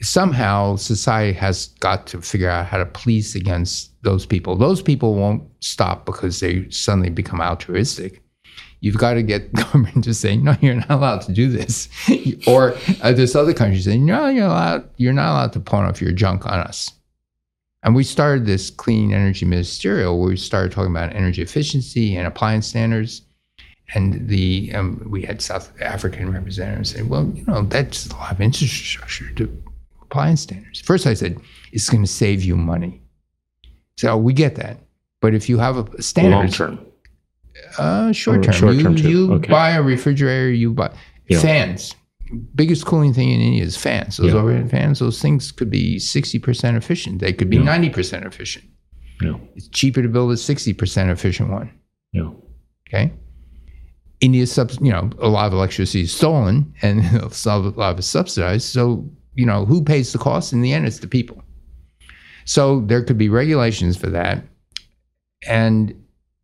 Somehow, society has got to figure out how to police against those people. Those people won't stop because they suddenly become altruistic you've got to get <laughs> government to say, no, you're not allowed to do this. <laughs> or uh, this other country saying, no, you're, allowed, you're not allowed to pawn off your junk on us. And we started this clean energy ministerial where we started talking about energy efficiency and appliance standards. And the um, we had South African representatives say, well, you know, that's a lot of infrastructure to appliance standards. First, I said, it's going to save you money. So we get that. But if you have a standard, Long term. uh, short term. short you term you Okay. buy a refrigerator, you buy Yeah. fans. Biggest cooling thing in India is fans. Those Yeah. overhead fans, those things could be 60% efficient. They could be 90% efficient. Yeah. It's cheaper to build a 60% efficient one. Yeah. Okay. India, sub, you know, a lot of electricity is stolen and <laughs> a lot of it's subsidized. So, you know, who pays the cost? In the end, it's the people. So there could be regulations for that. And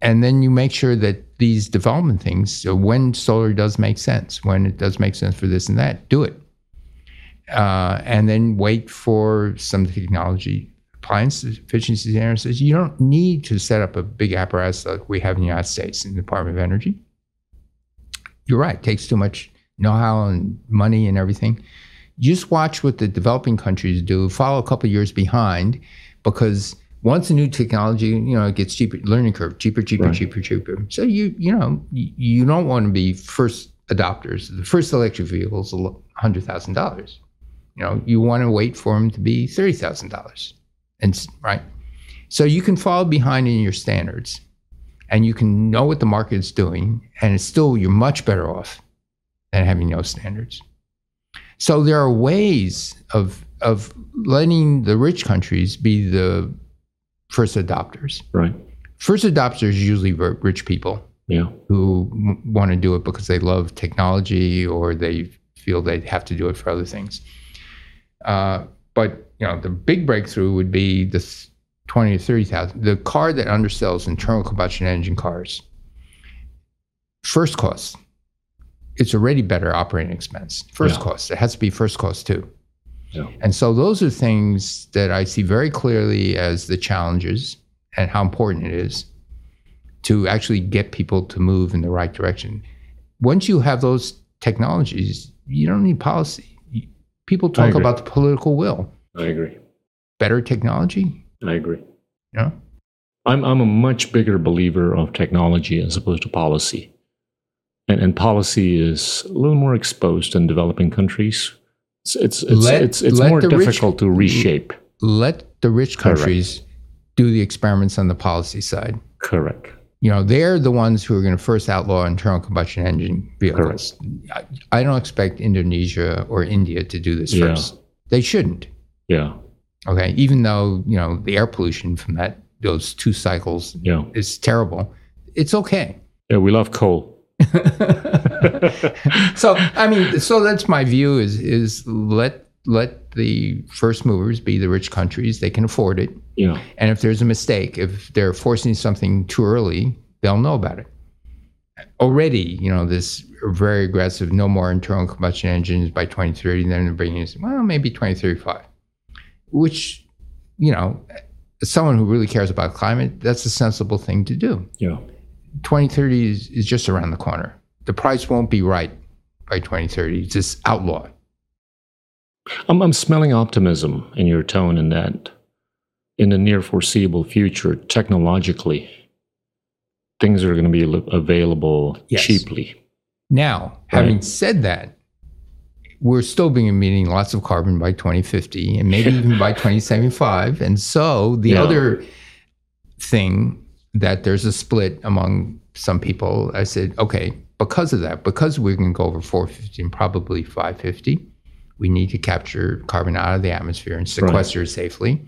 and then you make sure that these development things, so when solar does make sense, when it does make sense for this and that, do it. Uh, and then wait for some technology appliance efficiency standards you don't need to set up a big apparatus like we have in the United States in the Department of Energy. You're right, it takes too much know-how and money and everything. Just watch what the developing countries do, follow a couple years behind, because once a new technology, you know, it gets cheaper, learning curve, cheaper, cheaper, Right. cheaper, cheaper. So you, you know, you, you don't want to be first adopters. The first electric vehicle is hundred thousand dollars. You know, you want to wait for them to be thirty thousand dollars, and right. So you can fall behind in your standards, and you can know what the market is doing, and it's still you're much better off than having no standards. So there are ways of of letting the rich countries be the first adopters. Right. First adopters are usually rich people Yeah. who want to do it because they love technology or they feel they have to do it for other things. Uh, but you know, the big breakthrough would be this twenty to thirty thousand. The car that undersells internal combustion engine cars. First cost, it's already better operating expense. First Yeah. cost, it has to be first cost too. Yeah. And so those are things that I see very clearly as the challenges and how important it is to actually get people to move in the right direction. Once you have those technologies, you don't need policy. People talk about the political will. I agree. Better technology, I agree. Yeah. I'm I'm a much bigger believer of technology as opposed to policy. And and policy is a little more exposed in developing countries. It's it's it's Let- it's, it's let more the rich- difficult to reshape. Let the rich Correct. countries do the experiments on the policy side. Correct. You know, they're the ones who are going to first outlaw internal combustion engine vehicles. I, I don't expect Indonesia or India to do this Yeah. first. They shouldn't. Yeah. Okay, even though you know the air pollution from that those two cycles Yeah. is terrible, it's okay. Yeah, we love coal. <laughs> so I mean, so that's my view is is let let the first movers be the rich countries. They can afford it. Yeah. And if there's a mistake, if they're forcing something too early, they'll know about it. Already, you know, this very aggressive, no more internal combustion engines by 2030, then they're bringing in, well, maybe 2035, which, you know, someone who really cares about climate, that's a sensible thing to do. Yeah. 2030 is, is just around the corner. The price won't be right by 2030. It's just outlawed. I'm, I'm smelling optimism in your tone in that in the near foreseeable future, technologically, things are going to be available Yes. cheaply. Now, having said that, we're still being emitting lots of carbon by 2050 and maybe <laughs> even by 2075. And so the Yeah. other thing that there's a split among some people, I said, okay, because of that, because we're going to go over 450 and probably 550, we need to capture carbon out of the atmosphere and sequester it safely.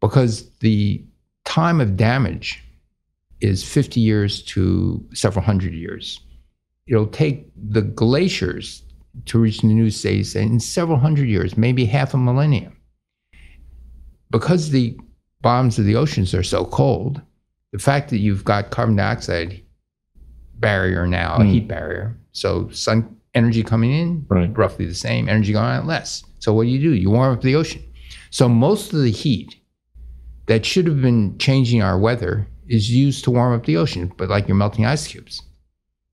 Because the time of damage is 50 years to several hundred years it'll take the glaciers to reach the new states in several hundred years, maybe half a millennium. Because the bottoms of the oceans are so cold, the fact that you've got carbon dioxide barrier now, a Mm. heat barrier, so sun energy coming in, Right. roughly the same, energy going out less. So what do you do? You warm up the ocean. So most of the heat that should have been changing our weather is used to warm up the ocean, but like you're melting ice cubes.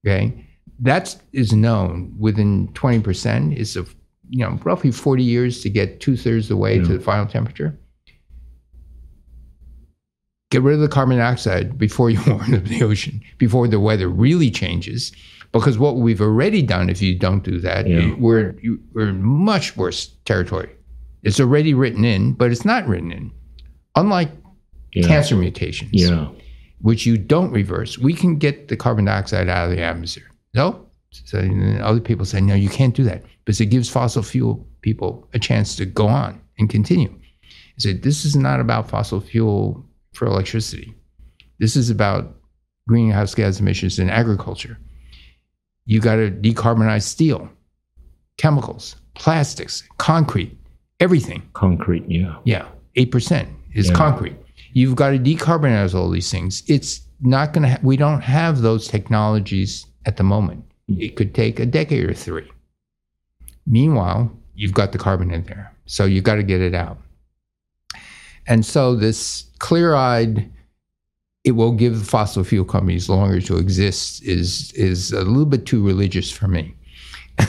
Okay, that is known within 20% is of you know roughly 40 years to get two thirds of the way to the final temperature. Get rid of the carbon dioxide before <laughs> you warm up the ocean, before the weather really changes. Because what we've already done, if you don't do that, Yeah. we're we're in much worse territory. It's already written in, but it's not written in. Unlike Yeah. cancer mutations, Yeah. which you don't reverse, we can get the carbon dioxide out of the atmosphere. No. So other people say, no, you can't do that because it gives fossil fuel people a chance to go on and continue. I said, this is not about fossil fuel for electricity. This is about greenhouse gas emissions in agriculture. You got to decarbonize steel, chemicals, plastics, concrete, everything. Concrete. Yeah. Yeah, 8% is Yeah. concrete. You've got to decarbonize all these things. It's not going to, ha- we don't have those technologies at the moment. It could take a decade or three. Meanwhile, you've got the carbon in there. So you've got to get it out. And so this clear eyed, it will give fossil fuel companies longer to exist is, is a little bit too religious for me. <laughs>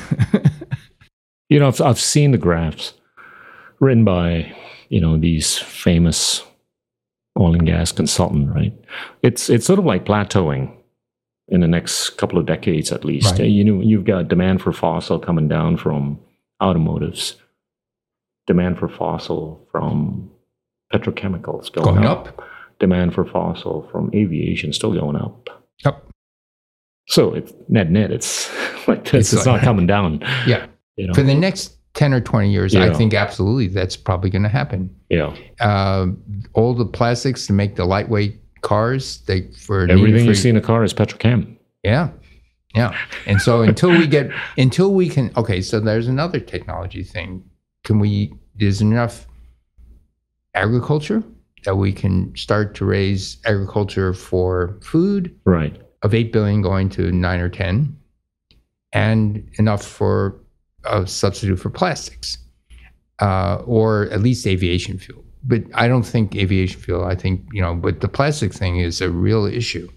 You know, I've, I've seen the graphs written by, you know, these famous oil and gas consultant, right? It's it's sort of like plateauing in the next couple of decades at least. Right. You know, you've got demand for fossil coming down from automotives, demand for fossil from petrochemicals going, Going up. up. demand for fossil from aviation still going up. Yep. So it's net net, it's <laughs> like this. It's It's, like- not coming down. <laughs> Yeah. You know? For the next 10 or 20 years, I think absolutely that's probably going to happen. yeah. uh, all the plastics to make the lightweight cars. They for Everything for- you see in a car is petrochem. Yeah, yeah. And so until we get until we can okay, so there's another technology thing. Can we? Is enough agriculture that we can start to raise agriculture for food Right. of eight billion going to nine or ten, and enough for a substitute for plastics, uh, or at least aviation fuel. But I don't think aviation fuel. I think you know, but the plastic thing is a real issue.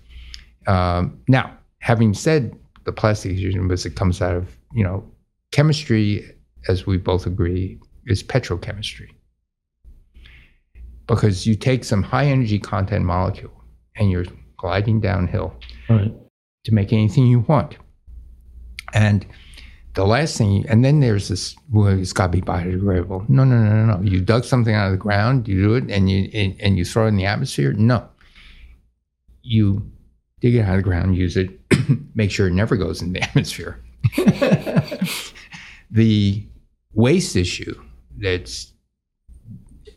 Um, now, having said the plastic issue, because it comes out of you know chemistry, as we both agree, is petrochemistry. Because you take some high energy content molecule and you're gliding downhill Right. to make anything you want. And the last thing, and then there's this, well, it's got to be biodegradable. No, no, no, no, no. You dug something out of the ground, you do it, and you and, and you throw it in the atmosphere. No, you dig it out of the ground, use it, <clears throat> make sure it never goes in the <laughs> atmosphere. <laughs> the waste issue that's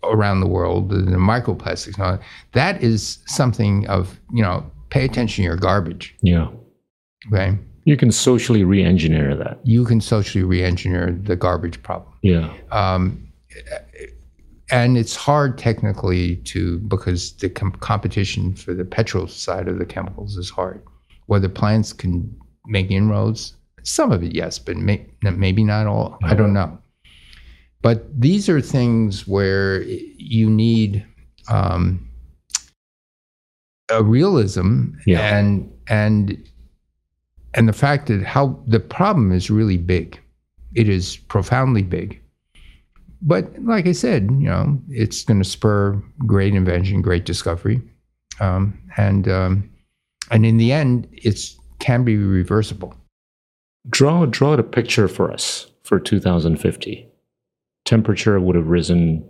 around the world, the, the microplastics, and all that, that is something of you know, pay attention to your garbage Yeah. Okay. You can socially re-engineer that. You can socially re-engineer the garbage problem. Yeah. Um, and it's hard technically to because the com- competition for the petrol side of the chemicals is hard. Whether plants can make inroads, some of it yes, but may, maybe not all. I don't know. But these are things where you need um, a realism Yeah. and and and the fact that how the problem is really big. It is profoundly big. But like I said, you know, it's going to spur great invention, great discovery, um, and um, and in the end, it's can be reversible. Draw draw the picture for us for 2050. Temperature would have risen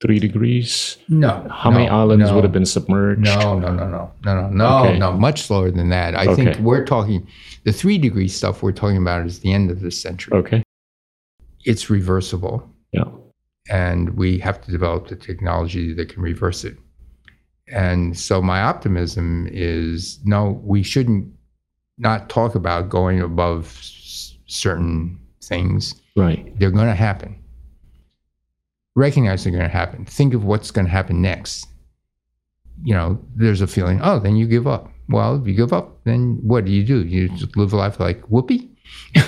three degrees. No, How many islands no. would have been submerged? No, no, no, no, no, no, no, Okay. no. Much slower than that. I think we're talking the three degree stuff. We're talking about is the end of this century. Okay. It's reversible. Yeah. and we have to develop the technology that can reverse it. And so my optimism is no, we shouldn't not talk about going above s- certain things. Right. They're going to happen. Recognize they're going to happen. Think of what's going to happen next. You know, there's a feeling, oh, then you give up. Well, if you give up, then what do you do? You just live a life like whoopee? <laughs> you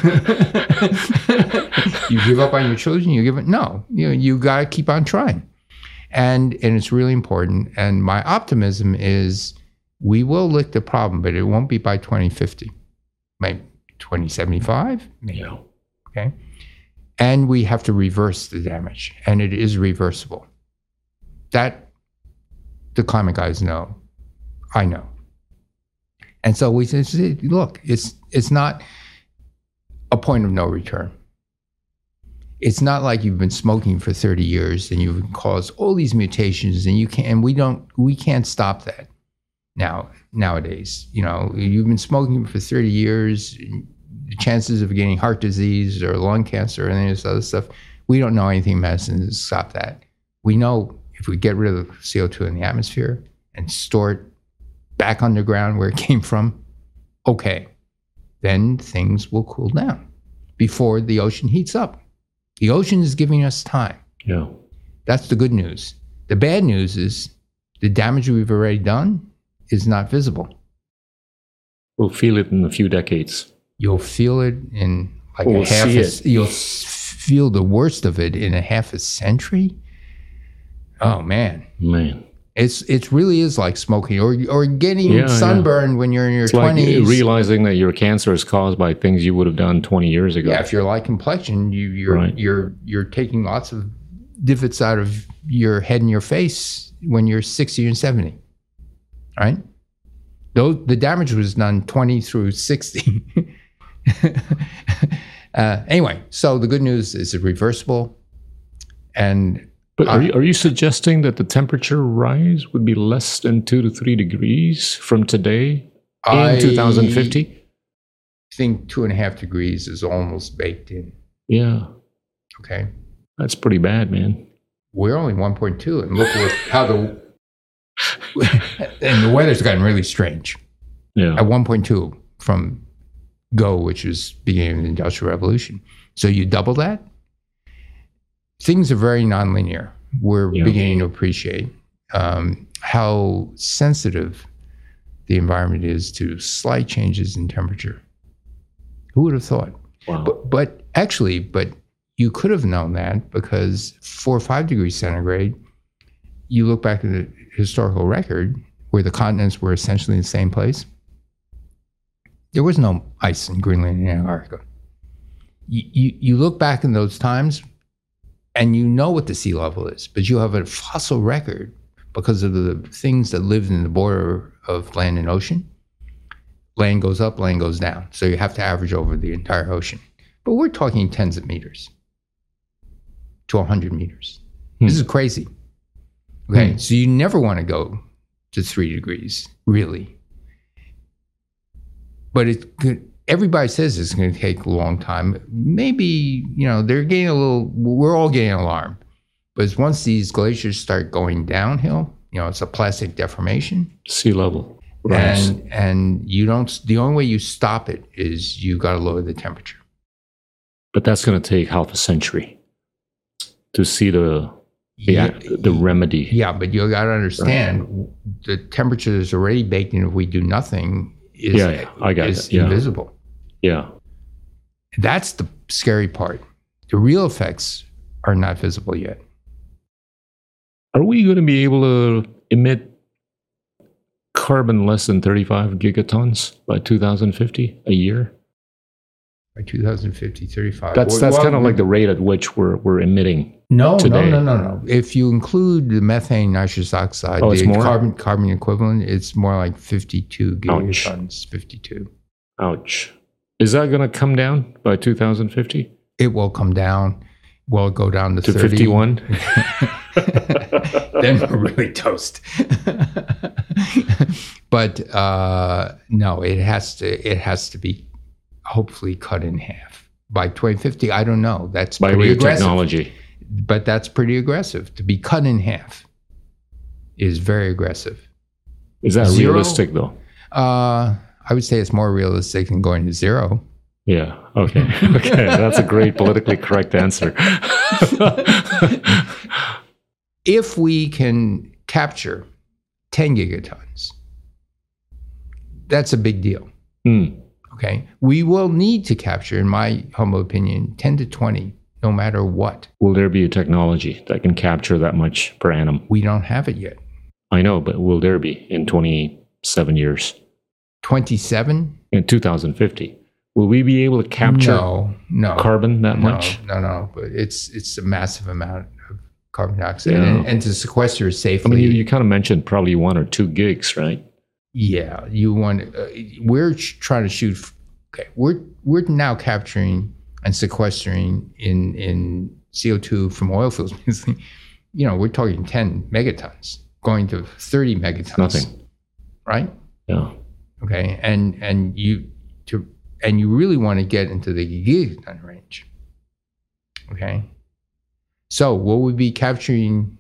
give up on your children, you give it no. You know, you got to keep on trying. And and it's really important and my optimism is we will lick the problem, but it won't be by 2050. Maybe 2075, maybe. Yeah. Okay. And we have to reverse the damage, and it is reversible. That the climate guys know. I know. And so we say, look, it's it's not a point of no return. It's not like you've been smoking for 30 years and you've caused all these mutations and you can't and we don't we can't stop that now nowadays. You know, you've been smoking for 30 years, chances of getting heart disease or lung cancer and any of this other stuff, we don't know anything medicine to stop that. We know if we get rid of the CO2 in the atmosphere and store it back underground where it <laughs> came from, okay, then things will cool down before the ocean heats up. The ocean is giving us time. Yeah. That's the good news. The bad news is the damage we've already done is not visible. We'll feel it in a few decades. You'll feel it in like We'll a half. A. You'll feel the worst of it in a half a century. Oh man, Man. it's it really is like smoking or or getting Yeah, yeah. sunburned when you're in your It's like twenties. realizing that your cancer is caused by things you would have done 20 years ago. yeah, if you're like complexion, you you're Right. you're you're taking lots of divots out of your head and your face when you're sixty and seventy. All right, though the damage was done twenty through sixty. <laughs> <laughs> uh, anyway, so the good news is it's reversible, and But are I- you, are you suggesting that the temperature rise would be less than two to three degrees from today in I 2050? think two and a half degrees is almost baked in. Yeah. Okay, That's pretty bad, man. we're only one point two, and look how the <laughs> and the weather's gotten really strange. Yeah. at 1.2 from go, which was beginning of the Industrial Revolution. So you double that. Things are very nonlinear. We're Yeah. beginning to appreciate um, how sensitive the environment is to slight changes in temperature. Who would have thought? Wow. But, but actually, but you could have known that because four or five degrees centigrade, you look back at the historical record where the continents were essentially in the same place. There was no ice in Greenland and Antarctica. You, you, you look back in those times and you know what the sea level is, but you have a fossil record because of the things that lived in the border of land and ocean. Land goes up, land goes down. So you have to average over the entire ocean. But we're talking tens of meters to 100 meters. Hmm. This is crazy. Okay. Hmm. So you never want to go to three degrees, really. But it could, everybody says it's going to take a long time. Maybe, you know, they're getting a little, we're all getting alarmed. But once these glaciers start going downhill, you know, it's a plastic deformation sea level. Right. and and you don't. The only way you stop it is you got to lower the temperature. But that's going to take half a century to see the the, Yeah. the remedy. Yeah, but you got to understand the temperature is already baked in. If we do nothing, is Yeah, yeah, I got is yeah. invisible. Yeah. That's the scary part. The real effects are not visible yet. Are we going to be able to emit carbon less than 35 gigatons by 2050 a year? By 2050, 35. That's that's well, kind of like the rate at which we're we're emitting. No, today. no, no, no, no. If you include the methane, nitrous oxide, Oh, the more? carbon carbon equivalent, it's more like 52 gigatons. 52. Ouch. Is that going to come down by 2050 It will come down. Will it go down to, to 30? 51? <laughs> then we're really toast. <laughs> but uh, no, it has to. It has to be hopefully cut in half by 2050. I don't know. That's by way of aggressive. technology. But that's pretty aggressive. To be cut in half is very aggressive. Is that Zero? realistic though? Uh, I would say it's more realistic than going to zero. Yeah. Okay. <laughs> Okay. That's a great politically correct answer. <laughs> If we can capture 10 gigatons, that's a big deal. Hmm. Okay. We will need to capture, in my humble opinion, 10 to 20, no matter what. Will there be a technology that can capture that much per annum? We don't have it yet. I know, but will there be in 27 years? 27? In 2050? Will we be able to capture no, no. carbon that no, much? No, no. But it's it's a massive amount of carbon dioxide. Yeah. And, and to sequester I safely. mean, you, you kind of mentioned probably one or two gigs, right? Yeah, you want. Uh, we're trying to shoot. f- Okay, we're we're now capturing and sequestering in in CO two from oil fields. <laughs> you know, we're talking ten megatons, going to thirty megatons. Nothing. right? Yeah. Okay, and and you to and you really want to get into the gigaton range. Okay, so will we be capturing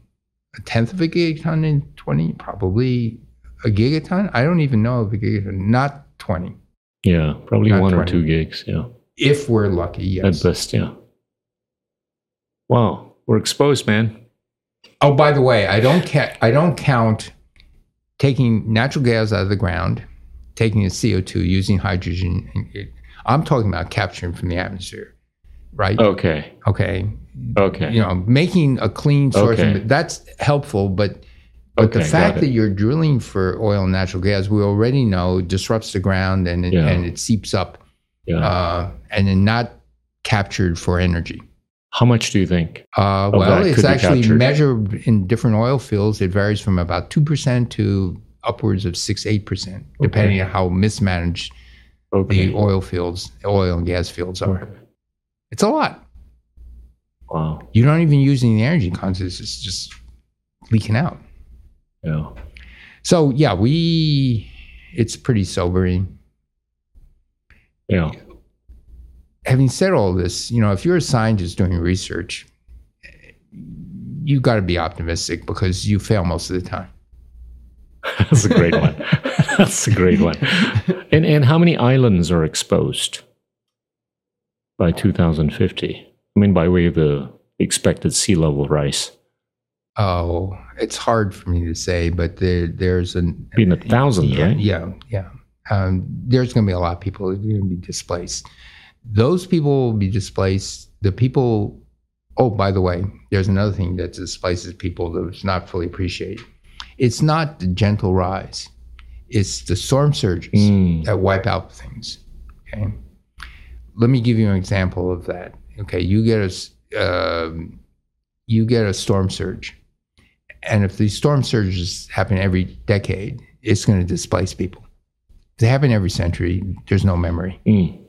a tenth of a gigaton in twenty? Probably a gigaton. I don't even know of a gigaton. Not twenty. Yeah. Probably Not one or two gigs. Yeah. If we're lucky, yes. At best. Yeah. Wow. We're exposed, man. Oh, by the way, I don't ca- I don't count taking natural gas out of the ground, taking the CO two, using hydrogen. and it- I'm talking about capturing from the atmosphere, right? Okay. Okay, Okay. you know, making a clean source. Okay. of- That's helpful, but but the Okay, got fact that you're drilling for oil and natural gas, we already know disrupts the ground and it, Yeah. and it seeps up, Yeah. uh, and then not captured for energy. How much do you think? Uh, well, it's actually captured. measured in different oil fields. It varies from about two percent to upwards of six, eight percent, depending on how mismanaged Okay. the oil fields, oil and gas fields are. Okay. It's a lot. Wow. You don't even use any energy concepts; it's just leaking out. Yeah. So yeah, we. It's pretty sobering. Yeah. Having said all this, you know, if you're a scientist doing research, you got to be optimistic because you fail most of the time. <laughs> That's a great one. <laughs> That's a great one. <laughs> And and how many islands are exposed by 2050? I mean, by way of the expected sea level rise, Oh, it's hard for me to say, but there, there's an being a thousand, yeah, right? yeah, yeah. Um, there's going to be a lot of people that are going to be displaced. Those people will be displaced. The people. Oh, by the way, there's another thing that displaces people that's not fully appreciated. It's not the gentle rise; it's the storm surges Mm. that wipe out things. Okay, let me give you an example of that. Okay, you get a um, you get a storm surge, and if these storm surges happen every decade, it's going to displace people. They happen every century. There's no memory. Mm.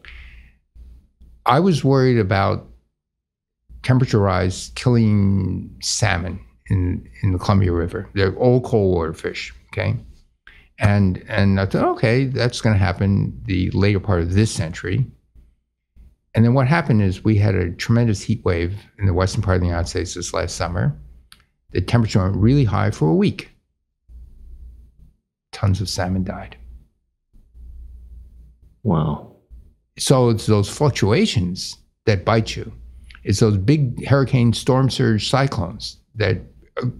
I was worried about temperature rise killing salmon in, in the Columbia River. They're all cold water fish. Okay. And and I thought, okay, that's going to happen the later part of this century. And then what happened is we had a tremendous heat wave in the western part of the United States this last summer. The temperature went really high for a week. Tons of salmon died. Wow. So it's those fluctuations that bite you. It's those big hurricane storm surge cyclones that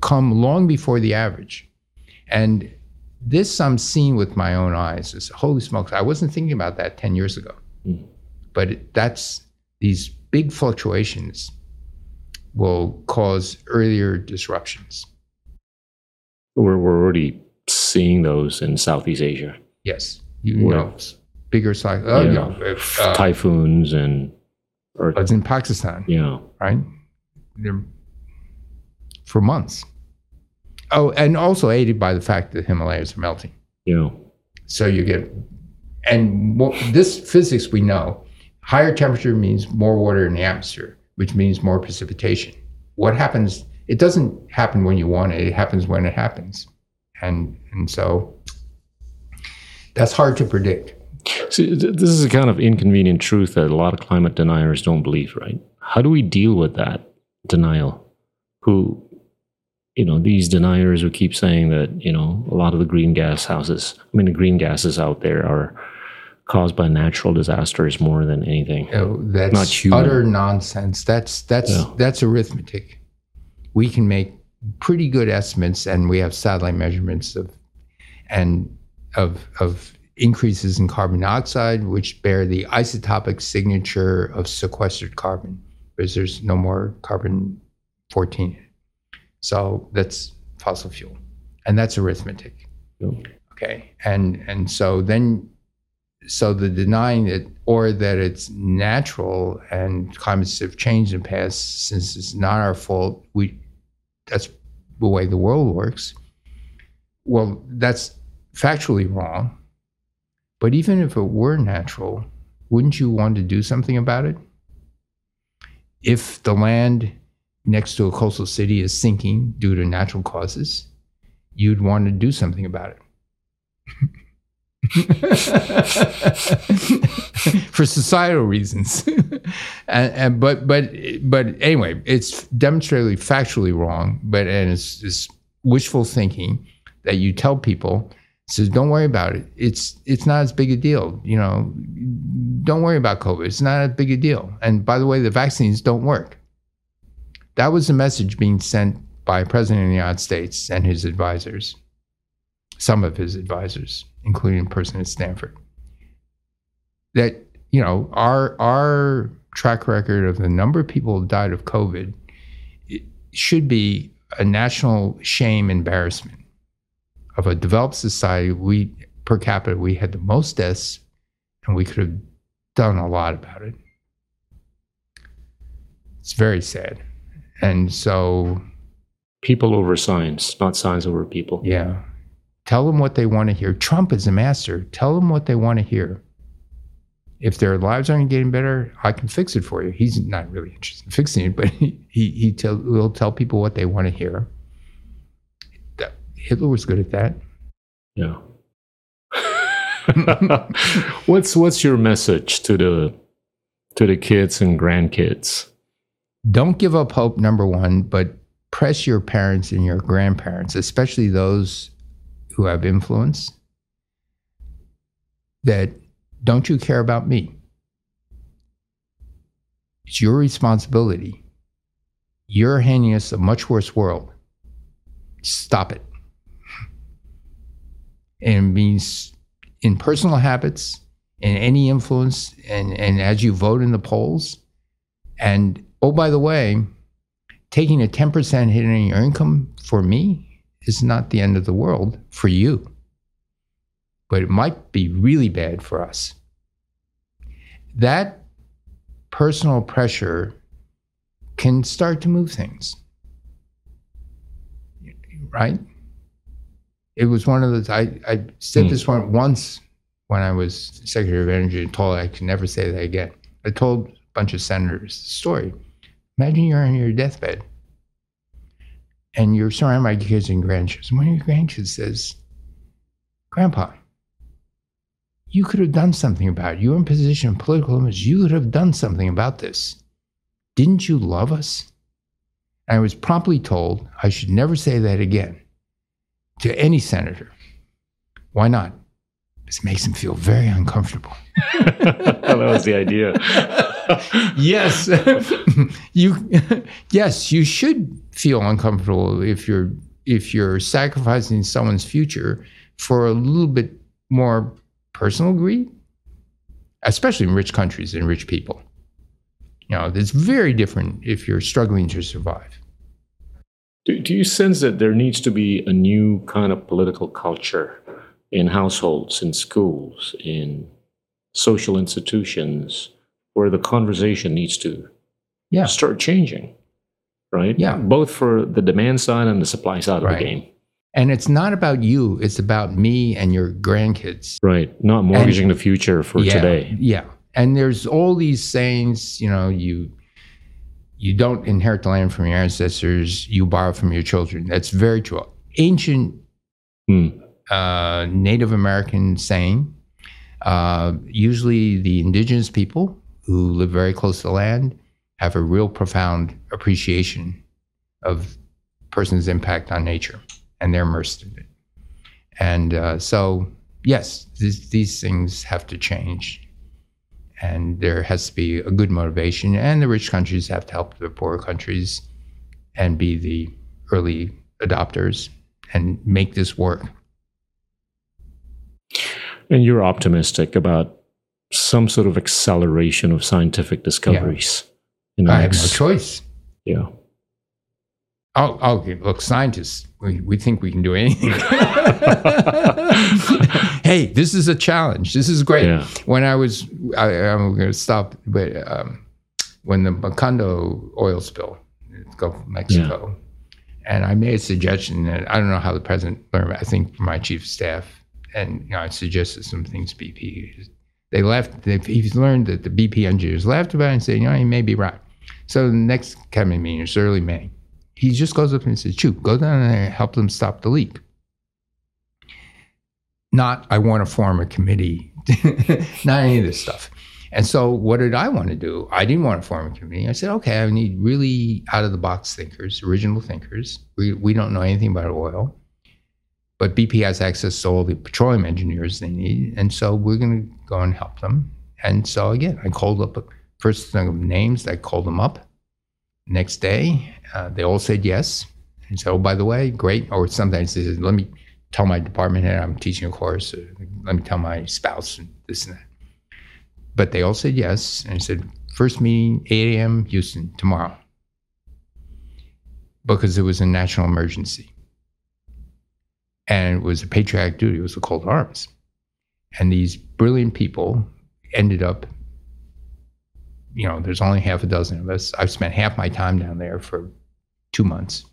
come long before the average. And this I'm seeing with my own eyes. It's, holy smokes, I wasn't thinking about that 10 years ago. Mm. But it, that's these big fluctuations will cause earlier disruptions. We're, we're already seeing those in Southeast Asia. Yes. You know, bigger size. Oh, Yeah. no. if, uh, Typhoons and, or, it's in Pakistan. you know, right? They're, for months. Oh, and also aided by the fact that the Himalayas are melting. you know, So you get, and mo- this physics we know, higher temperature means more water in the atmosphere, which means more precipitation. What happens? It doesn't happen when you want it. It happens when it happens, and and so that's hard to predict. See, this is a kind of inconvenient truth that a lot of climate deniers don't believe, right? How do we deal with that denial? Who, you know, these deniers who keep saying that, you know, a lot of the green gas houses, I mean, the green gases out there are caused by natural disasters more than anything. Know, that's Not human. utter nonsense. That's that's Yeah. that's arithmetic. We can make pretty good estimates, and we have satellite measurements of and of of increases in carbon dioxide, which bear the isotopic signature of sequestered carbon, because there's no more carbon fourteen. So that's fossil fuel, and that's arithmetic Yep. okay and and so then so the denying it or that it's natural and climates have changed in the past since it's not our fault we that's the way the world works well that's factually wrong but even if it were natural wouldn't you want to do something about it if the land next to a coastal city is sinking due to natural causes you'd want to do something about it <laughs> for societal reasons. <laughs> and, and but but but anyway, it's demonstrably factually wrong. But and it's, it's wishful thinking that you tell people says don't worry about it. It's it's not as big a deal. You know, don't worry about COVID. It's not a big a deal. And by the way, the vaccines don't work. That was the message being sent by President of the United States and his advisors, some of his advisors, including a person at Stanford. That you know, our our track record of the number of people who died of COVID should be a national shame, embarrassment of a developed society. We per capita we had the most deaths, and we could have done a lot about it. It's very sad, and so People over science, not science over people. yeah. Tell them what they want to hear. Trump is a master. Tell them what they want to hear. If their lives aren't getting better, I can fix it for you. He's not really interested in fixing it, but he he, he tell, will tell people what they want to hear. Hitler was good at that. Yeah. <laughs> what's what's your message to the to the kids and grandkids? Don't give up hope, number one, but press your parents and your grandparents, especially those who have influence, that don't you care about me? It's your responsibility. You're handing us a much worse world. Stop it. And means in personal habits, in any influence, and, and as you vote in the polls. And oh, by the way, taking a 10% hit in your income for me is not the end of the world for you. But it might be really bad for us. That personal pressure can start to move things. Right? It was one of those, I, I said Hmm. this one once when I was Secretary of Energy and told I could never say that again. I told a bunch of senators the story. Imagine you're on your deathbed and you're surrounded by kids and grandkids. And one of your grandkids says, Grandpa, you could have done something about it. You're in position of political image. You could have done something about this. Didn't you love us? I was promptly told I should never say that again to any senator. Why not? This makes him feel very uncomfortable. <laughs> that was the idea. <laughs> yes, <laughs> you. Yes, you should feel uncomfortable if you're if you're sacrificing someone's future for a little bit more personal greed, especially in rich countries and rich people. You know, it's very different if you're struggling to survive. Do, do you sense that there needs to be a new kind of political culture in households, in schools, in social institutions, where the conversation needs to Yeah. start changing, right? Yeah. Both for the demand side and the supply side Right. of the game. And it's not about you, it's about me and your grandkids. Right. Not mortgaging the future for yeah, today. Yeah. And there's all these sayings, you know, you you don't inherit the land from your ancestors, you borrow from your children. That's very true. Ancient Hmm. uh, Native American saying. Uh, usually, the indigenous people who live very close to the land have a real profound appreciation of person's impact on nature, and they're immersed in it. And uh, so, yes, these, these things have to change, and there has to be a good motivation. And the rich countries have to help the poorer countries, and be the early adopters and make this work. And you're optimistic about some sort of acceleration of scientific discoveries in the I have no next. choice. yeah. Oh, okay. Look, scientists, we, we think we can do anything. <laughs> hey, this is a challenge. This is great. Yeah. When I was, I, I'm going to stop, but um, when the Macondo oil spill in the Gulf of Mexico, and I made a suggestion that I don't know how the president learned, I think my chief of staff, and you know, I suggested some things BP. They left, they, he's learned that the BP engineers laughed about it and said, you know, he may be right. So the next cabinet meeting is early May he just goes up and says, Shoot, go down there and help them stop the leak. Not, I want to form a committee, <laughs> not any of this stuff. And so, what did I want to do? I didn't want to form a committee. I said, okay, I need really out of the box thinkers, original thinkers. We, we don't know anything about oil, but BP has access to all the petroleum engineers they need. And so, we're going to go and help them. And so, again, I called up first thing of names, I called them up. Next day, uh, they all said yes. And so, oh, by the way, great. Or sometimes they said, let me tell my department head I'm teaching a course. Or let me tell my spouse and this and that. But they all said yes. And I said, first meeting, 8 a.m., Houston, tomorrow. Because it was a national emergency. And it was a patriotic duty, it was a call to arms. And these brilliant people ended up you know, there's only half a dozen of us. I've spent half my time down there for two months.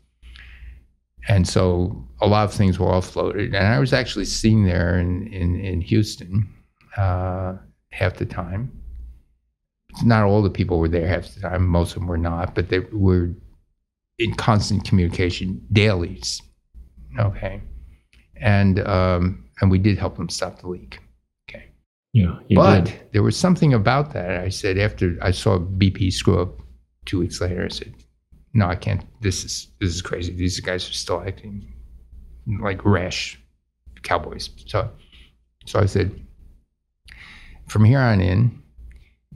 And so a lot of things were offloaded. And I was actually seen there in, in, in Houston uh, half the time. Not all the people were there half the time, most of them were not, but they were in constant communication dailies. Okay. And, um, and we did help them stop the leak. Yeah. You but did. there was something about that. I said after I saw BP screw up two weeks later, I said, "No, I can't. This is this is crazy. These guys are still acting like rash cowboys." So, so I said, "From here on in,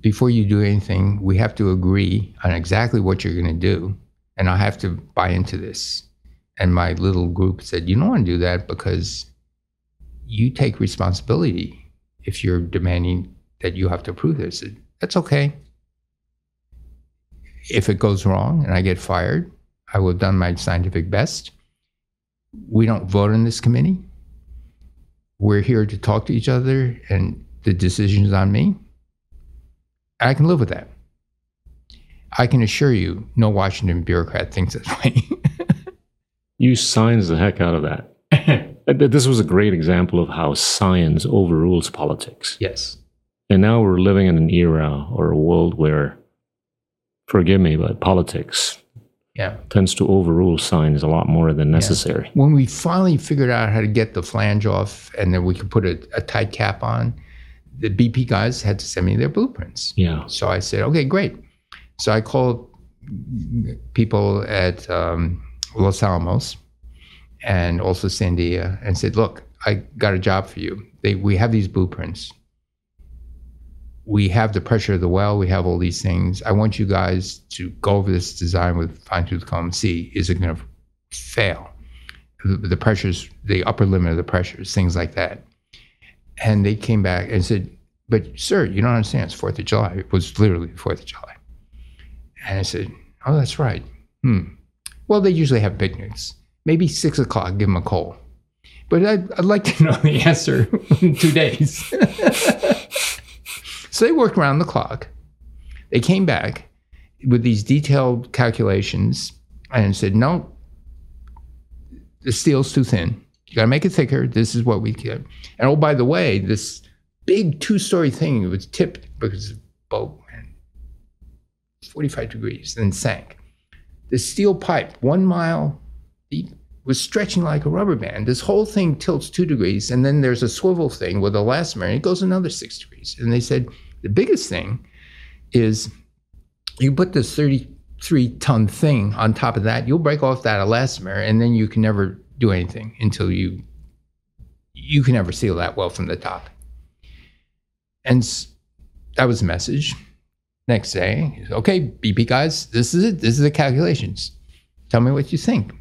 before you do anything, we have to agree on exactly what you're going to do, and I have to buy into this." And my little group said, "You don't want to do that because you take responsibility." If you're demanding that you have to approve this. That's okay. If it goes wrong and I get fired, I will have done my scientific best. We don't vote in this committee. We're here to talk to each other, and the decision's on me. I can live with that. I can assure you, no Washington bureaucrat thinks that way. <laughs> you science the heck out of that. This was a great example of how science overrules politics. Yes. And now we're living in an era or a world where, forgive me, but politics yeah. tends to overrule science a lot more than necessary. Yeah. When we finally figured out how to get the flange off and then we could put a, a tight cap on, the BP guys had to send me their blueprints. Yeah. So I said, okay, great. So I called people at um, Los Alamos and also Sandia and said, look, I got a job for you. They, we have these blueprints. We have the pressure of the well. We have all these things. I want you guys to go over this design with fine tooth comb. See, is it going to fail? The, the pressures, the upper limit of the pressures, things like that. And they came back and said, "But sir, you don't understand. It's Fourth of July. It was literally Fourth of July." And I said, "Oh, that's right. Hmm. Well, they usually have picnics. Maybe six o'clock. Give them a call." But I'd, I'd like to <laughs> know the answer in two days. <laughs> so they worked around the clock. They came back with these detailed calculations and said, no, the steel's too thin. You got to make it thicker. This is what we get. And oh, by the way, this big two story thing was tipped because the boat went 45 degrees, and sank. The steel pipe, one mile was stretching like a rubber band. This whole thing tilts two degrees, and then there's a swivel thing with elastomer, and it goes another six degrees. And they said the biggest thing is you put this 33 ton thing on top of that, you'll break off that elastomer, and then you can never do anything until you you can never seal that well from the top. And that was the message. Next day, okay, BP guys, this is it. This is the calculations. Tell me what you think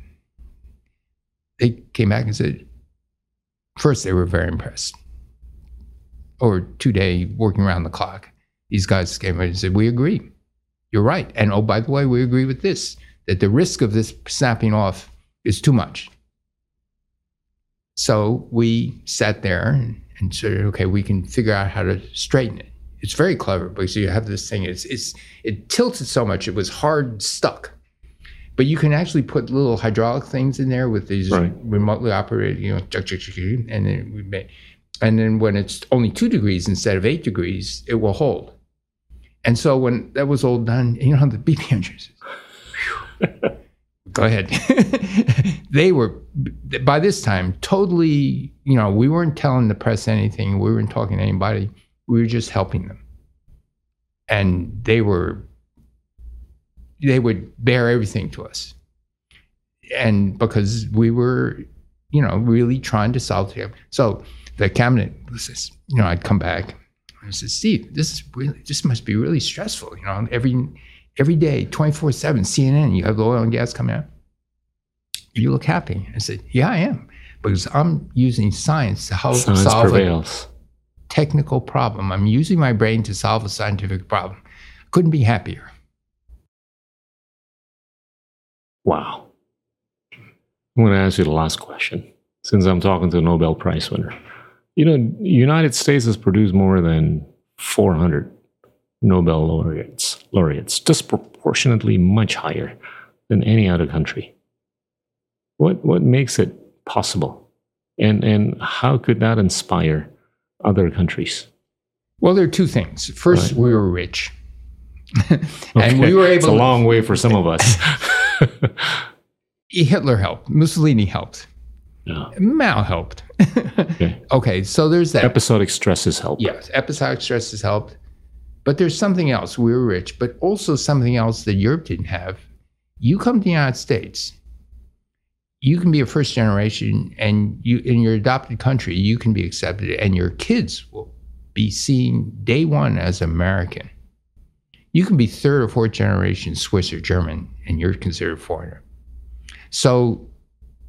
they came back and said, first, they were very impressed. Over two day working around the clock, these guys came in and said, We agree. You're right. And oh, by the way, we agree with this that the risk of this snapping off is too much. So we sat there and, and said, okay, we can figure out how to straighten it. It's very clever because you have this thing, it's, it's, it tilted so much, it was hard stuck. But you can actually put little hydraulic things in there with these Right. remotely operated, you know, and then we make, and then when it's only two degrees instead of eight degrees, it will hold. And so when that was all done, you know, the BP engines. <laughs> Go ahead. <laughs> they were by this time totally, you know, we weren't telling the press anything. We weren't talking to anybody. We were just helping them. And they were they would bear everything to us. And because we were, you know, really trying to solve it. So the cabinet was this, you know, I'd come back and I said, Steve, this is really this must be really stressful. You know, every every day, 24-7, CNN, you have the oil and gas coming out. You look happy. I said, Yeah, I am. Because I'm using science to help Science solve a prevails. technical problem. I'm using my brain to solve a scientific problem. Couldn't be happier. Wow. I'm going to ask you the last question since I'm talking to a Nobel Prize winner. You know, United States has produced more than 400 Nobel laureates, laureates, disproportionately much higher than any other country. What what makes it possible, and and how could that inspire other countries? Well, there are two things. First, Right. we were rich. <laughs> and Okay, we were able. It's a long way for some of us. <laughs> <laughs> Hitler helped, Mussolini helped, Yeah. Mao helped. <laughs> Okay. okay, so there's that. Episodic stresses helped. Yes, episodic stress has helped. But there's something else. We were rich, but also something else that Europe didn't have. You come to the United States, you can be a first generation, and you in your adopted country, you can be accepted, and your kids will be seen day one as American. You can be third or fourth generation Swiss or German, and you're considered foreigner. So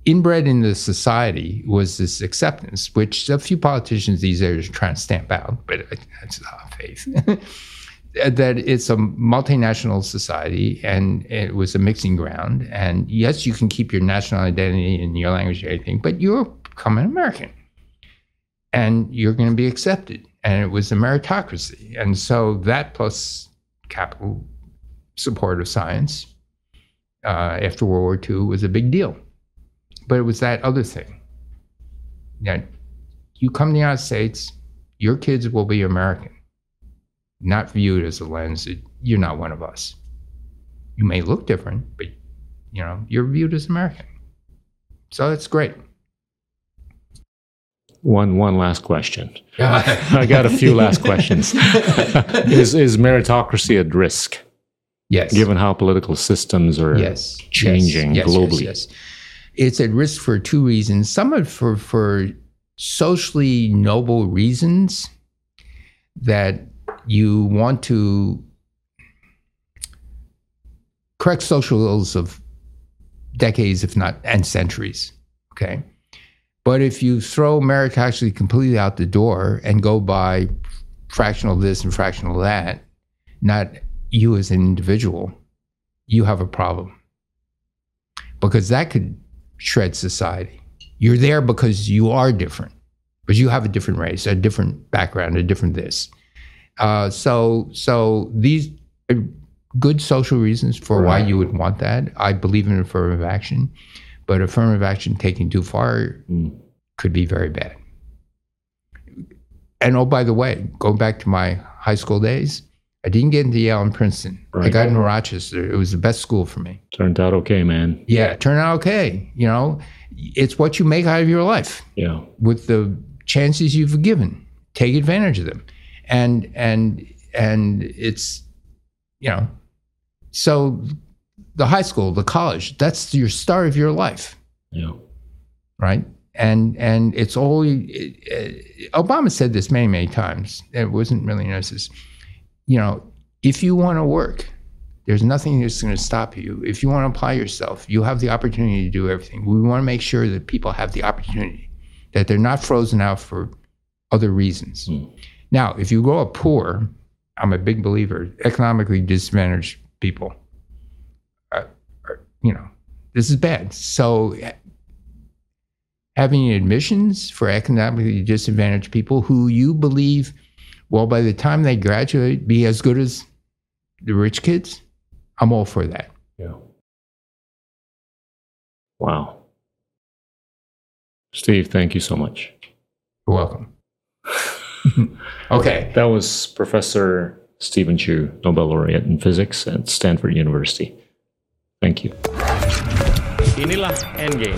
inbred in the society was this acceptance, which a few politicians these days are trying to stamp out, but that's not faith. <laughs> that it's a multinational society and it was a mixing ground. And yes, you can keep your national identity and your language and everything, but you're becoming American and you're going to be accepted. And it was a meritocracy. And so that plus capital support of science uh, after World War II was a big deal but it was that other thing. That you come to the United States, your kids will be American, not viewed as a lens that you're not one of us. You may look different, but you know you're viewed as American. So that's great. One one last question. I got a few last <laughs> questions. is is meritocracy at risk yes. given how political systems are yes, changing yes, yes, globally? Yes. It's at risk for two reasons. Some of for for socially noble reasons that you want to correct social ills of decades, if not and centuries. Okay. But if you throw meritocracy completely out the door and go by fractional this and fractional that, not you as an individual, you have a problem. Because that could shred society. You're there because you are different, because you have a different race, a different background, a different this. Uh, so, so these are good social reasons for why you would want that. I believe in affirmative action, but affirmative action taken too far hmm. could be very bad. And oh, by the way, going back to my high school days, I didn't get into Yale and Princeton. I got into Rochester. It was the best school for me. Turned out okay, man. Yeah, turned out okay. You know, it's what you make out of your life Yeah. with the chances you've given. Take advantage of them. And and and it's you know, so the high school, the college, that's your start of your life, Yeah. right? And and it's all it, it, Obama said this many many times. It wasn't really noticed. You know, if you want to work, there's nothing that's going to stop you. If you want to apply yourself, you have the opportunity to do everything. We want to make sure that people have the opportunity, that they're not frozen out for other reasons. Hmm. Now, if you grow up poor, I'm a big believer, economically disadvantaged people, you know, this is bad. So having admissions for economically disadvantaged people who you believe well by the time they graduate, be as good as the rich kids, I'm all for that. Yeah. Wow. Steve, thank you so much. You're welcome. <laughs> okay. That was Professor Steven Chu, Nobel laureate in physics at Stanford University. Thank you. Inilah Endgame,